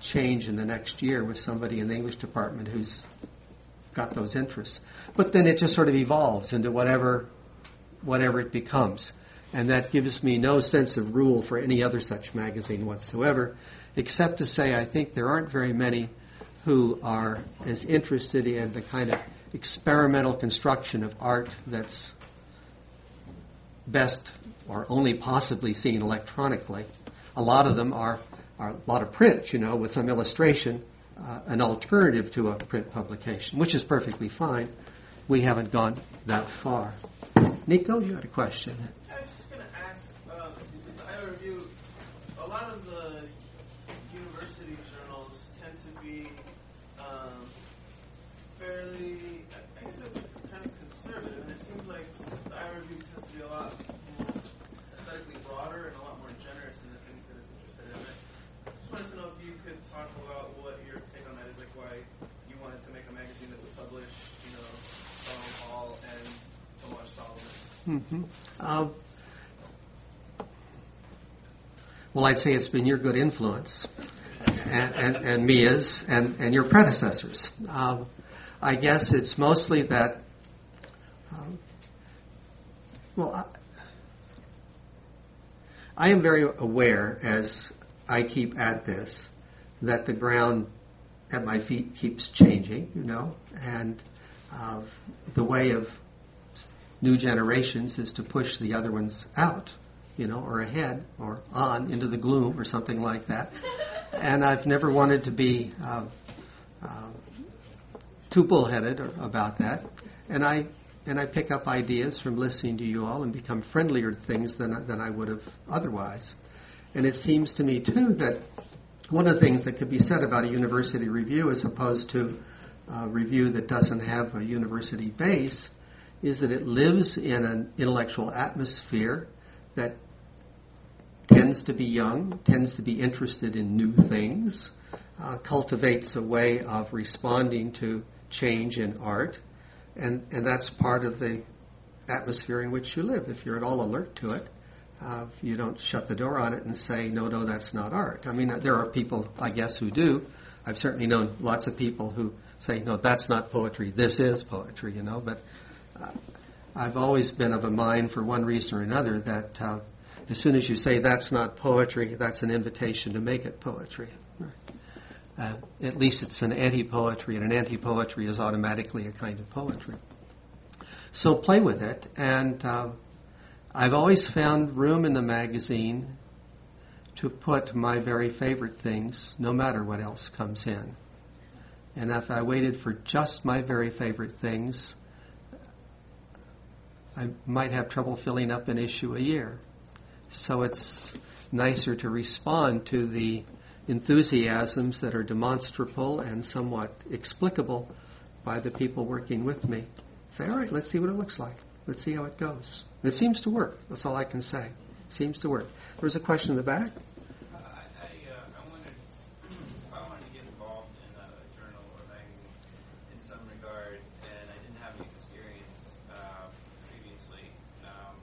change in the next year with somebody in the English department who's got those interests. But then it just sort of evolves into whatever whatever it becomes. And that gives me no sense of rule for any other such magazine whatsoever, except to say I think there aren't very many who are as interested in the kind of experimental construction of art that's best or only possibly seen electronically. A lot of them are, are a lot of print, you know, with some illustration, uh, an alternative to a print publication, which is perfectly fine. We haven't gone that far. Nico, you had a question. Mm-hmm. Um, well, I'd say it's been your good influence, and, and, and Mia's, and, and your predecessors. Um, I guess it's mostly that, um, well, I, I am very aware as I keep at this that the ground at my feet keeps changing, you know, and uh, the way of new generations is to push the other ones out, you know, or ahead or on into the gloom or something like that. And I've never wanted to be uh, uh, too bullheaded about that. And I and I pick up ideas from listening to you all and become friendlier to things than than I would have otherwise. And it seems to me too that one of the things that could be said about a university review as opposed to a review that doesn't have a university base is that it lives in an intellectual atmosphere that tends to be young, tends to be interested in new things, uh, cultivates a way of responding to change in art, and, and that's part of the atmosphere in which you live. If you're at all alert to it, uh, you don't shut the door on it and say, no, no, that's not art. I mean, there are people, I guess, who do. I've certainly known lots of people who say, no, that's not poetry, this is poetry, you know, but I've always been of a mind, for one reason or another, that uh, as soon as you say that's not poetry, that's an invitation to make it poetry. Uh, at least it's an anti poetry, and an anti poetry is automatically a kind of poetry. So play with it, and uh, I've always found room in the magazine to put my very favorite things, no matter what else comes in. And if I waited for just my very favorite things, I might have trouble filling up an issue a year. So it's nicer to respond to the enthusiasms that are demonstrable and somewhat explicable by the people working with me. Say, all right, let's see what it looks like. Let's see how it goes. It seems to work. That's all I can say. Seems to work. There was a question in the back. Uh, I, I, uh, I wondered if I wanted to get involved in a journal or magazine in some regard, and I didn't have any experience uh, previously. Um,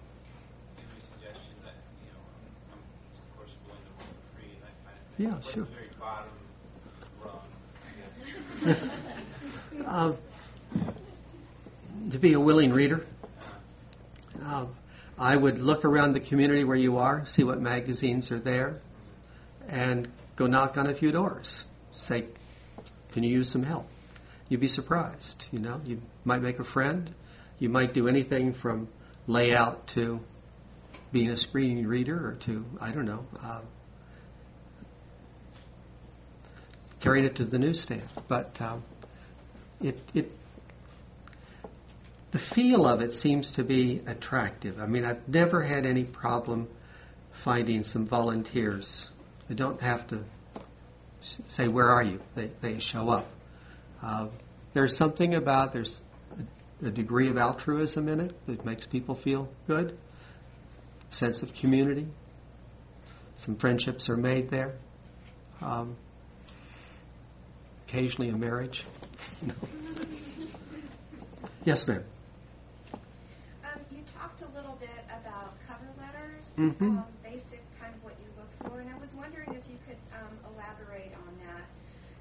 give me suggestions that you know, I'm, I'm of course willing to work for free and that kind of thing. Yeah, sure. the very bottom rung? I guess. Uh, to be a willing reader. Uh, I would look around the community where you are, see what magazines are there, and go knock on a few doors. Say, can you use some help? You'd be surprised. You know, you might make a friend. You might do anything from layout to being a screen reader or to, I don't know, uh, carrying it to the newsstand. But um, it, it, the feel of it seems to be attractive. I mean, I've never had any problem finding some volunteers. I don't have to say, "Where are you?" They, they show up. Uh, there's something about there's a, a degree of altruism in it that makes people feel good. Sense of community. Some friendships are made there. Um, occasionally a marriage. You know. Yes, ma'am. Um, you talked a little bit about cover letters, Mhm. um, basic kind of what you look for, and I was wondering if you could um, elaborate on that.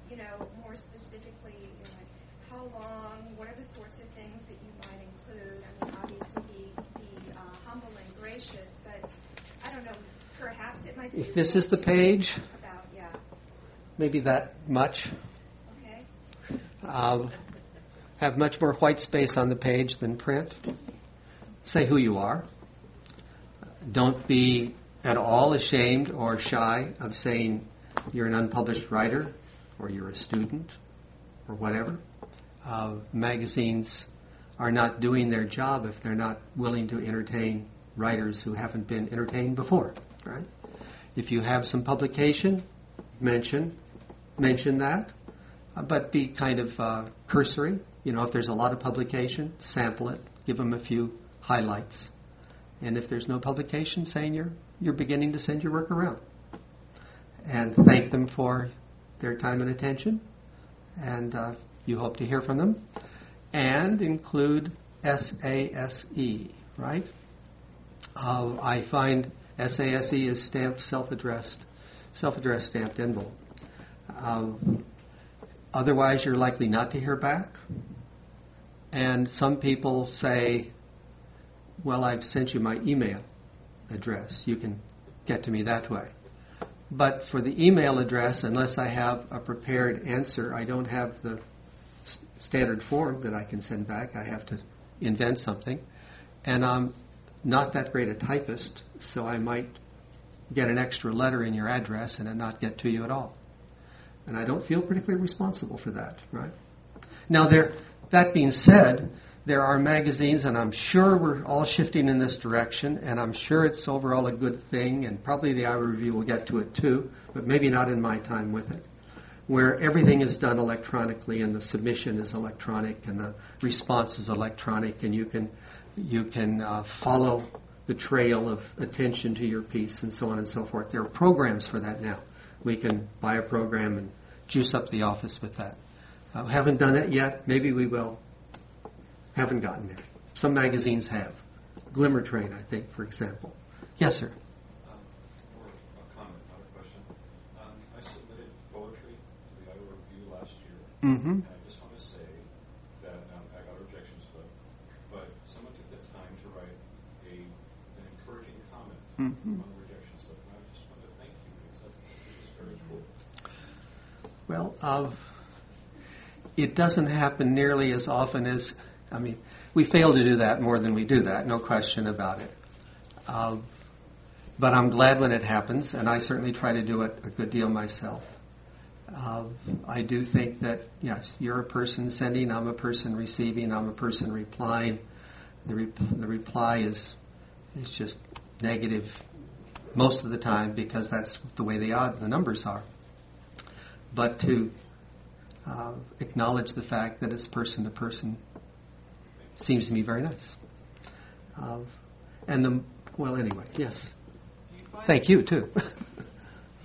You know, more specifically, you know, like how long, what are the sorts of things that you might include? I mean, obviously, be, be uh, humble and gracious, but I don't know. Perhaps it might be. If this is the page, About yeah. maybe that much. Um, have much more white space on the page than print. Say who you are. Don't be at all ashamed or shy of saying you're an unpublished writer or you're a student or whatever. Uh, magazines are not doing their job if they're not willing to entertain writers who haven't been entertained before, right? If you have some publication, mention mention that, uh, but be kind of uh, cursory. You know, if there's a lot of publication, sample it, give them a few highlights, and if there's no publication, saying you're you're beginning to send your work around, and thank them for their time and attention, and uh, you hope to hear from them, and include SASE, right? Uh, I find SASE is stamped self-addressed, self-addressed stamped envelope. Um, otherwise, you're likely not to hear back. And some people say, well, I've sent you my email address. You can get to me that way. But for the email address, unless I have a prepared answer, I don't have the standard form that I can send back. I have to invent something. And I'm not that great a typist, so I might get an extra letter in your address and it not get to you at all. And I don't feel particularly responsible for that, right? Now, there, that being said, there are magazines, and I'm sure we're all shifting in this direction, and I'm sure it's overall a good thing, and probably the Iowa Review will get to it too, but maybe not in my time with it, where everything is done electronically, and the submission is electronic, and the response is electronic, and you can you can uh, follow the trail of attention to your piece, and so on and so forth. There are programs for that now. We can buy a program and juice up the office with that. Uh, haven't done that yet. Maybe we will. Haven't gotten there. Some magazines have. Glimmer Train, I think, for example. Yes, sir. Or a comment, not a question. I submitted poetry to the Iowa Review last year. Mhm. And I just want to say that um, I got a rejection slip, but someone took the time to write a, an encouraging comment Mhm. on the rejection slip. And I just want to thank you because that was just very cool. Well, it doesn't happen nearly as often as, I mean, we fail to do that more than we do that, no question about it. But I'm glad when it happens, and I certainly try to do it a good deal myself. Uh, I do think that, yes, you're a person sending, I'm a person receiving, I'm a person replying. The, the reply is, is just negative most of the time because that's the way the odd the numbers are but to uh, acknowledge the fact that it's person to person seems to me very nice. Uh, and the well, anyway, yes. You Thank you too. Do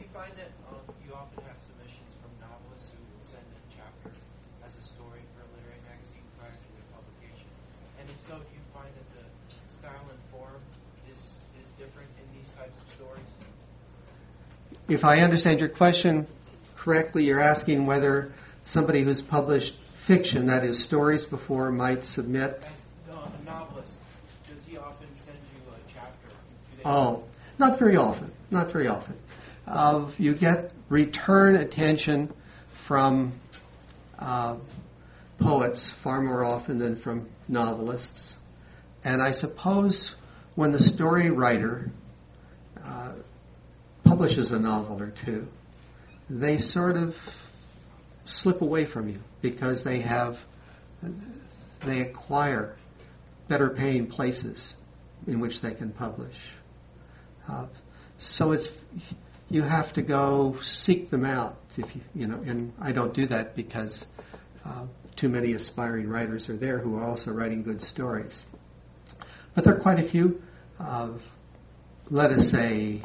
you find that you often have submissions from novelists who will send a chapter as a story for a literary magazine prior to their publication? And if so, do you find that the style and form is, is different in these types of stories? if I understand your question correctly, you're asking whether somebody who's published fiction, that is stories before, might submit. As a novelist, does he often send you a chapter Oh, not very often. Not very often. Uh, you get return attention from uh, poets far more often than from novelists. And I suppose when the story writer uh, publishes a novel or two, they sort of slip away from you because they have they acquire better paying places in which they can publish. Uh, so it's you have to go seek them out if you you know and I don't do that because uh, too many aspiring writers are there who are also writing good stories. But there are quite a few, uh, let us say,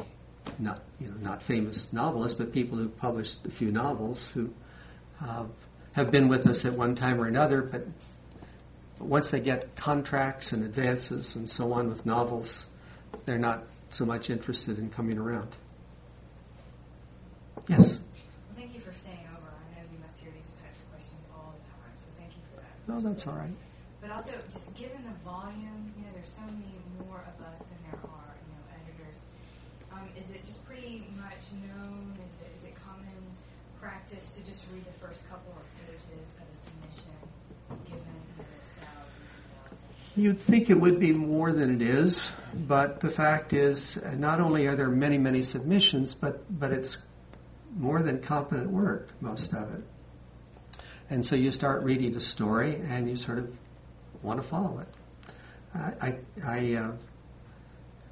not you know not famous novelists, but people who published a few novels who uh, have been with us at one time or another, but once they get contracts and advances and so on with novels, they're not so much interested in coming around. Yes. Well, thank you for staying over. I know you must hear these types of questions all the time, so thank you for that. No, that's all right. But also, just given the volume, you know, there's so many more of us than there are, you know, editors. Um, is it just much known? Is it, is it common practice to just read the first couple of pages of a submission, given? You'd think it would be more than it is, but the fact is, not only are there many, many submissions, but, but it's more than competent work, most of it. And so you start reading the story and you sort of want to follow it. I, I, I uh,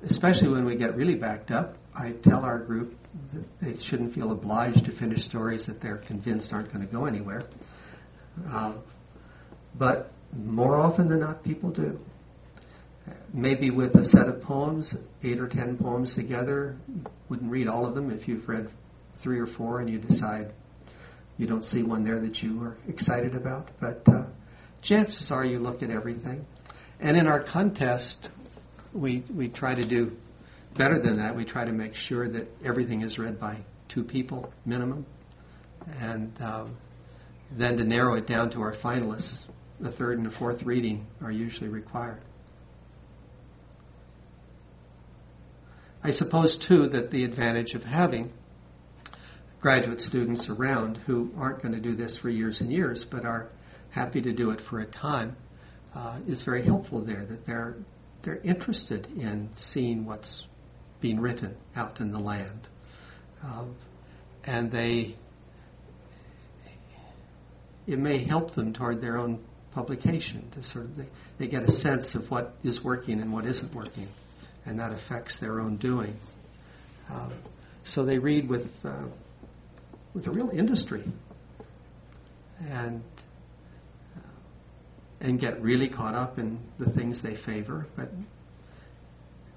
especially when we get really backed up, I tell our group that they shouldn't feel obliged to finish stories that they're convinced aren't going to go anywhere. Uh, but more often than not, people do. Maybe with a set of poems, eight or ten poems together, wouldn't read all of them if you've read three or four and you decide you don't see one there that you are excited about. But uh, chances are you look at everything. And in our contest, we, we try to do better than that. We try to make sure that everything is read by two people minimum. And um, then to narrow it down to our finalists, the third and the fourth reading are usually required. I suppose, too, that the advantage of having graduate students around who aren't going to do this for years and years, but are happy to do it for a time, uh, is very helpful there. That they're they're interested in seeing what's being written out in the land, um, and they it may help them toward their own publication to sort of they, they get a sense of what is working and what isn't working, and that affects their own doing. Um, so they read with uh, with a real industry and uh, and get really caught up in the things they favor, but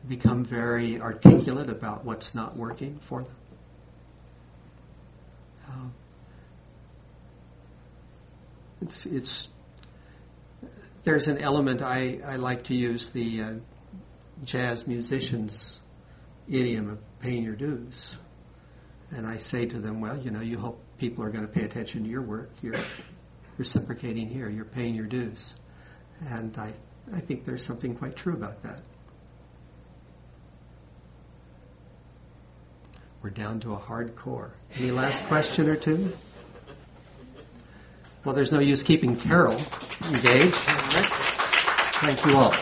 become very articulate about what's not working for them. Um, it's it's there's an element I, I like to use the uh, jazz musicians idiom of paying your dues. And I say to them, well, you know, you hope people are going to pay attention to your work. You're reciprocating here. You're paying your dues. And I, I think there's something quite true about that. We're down to a hard core. Any last question or two? Well, there's no use keeping Carol engaged. Thank you all.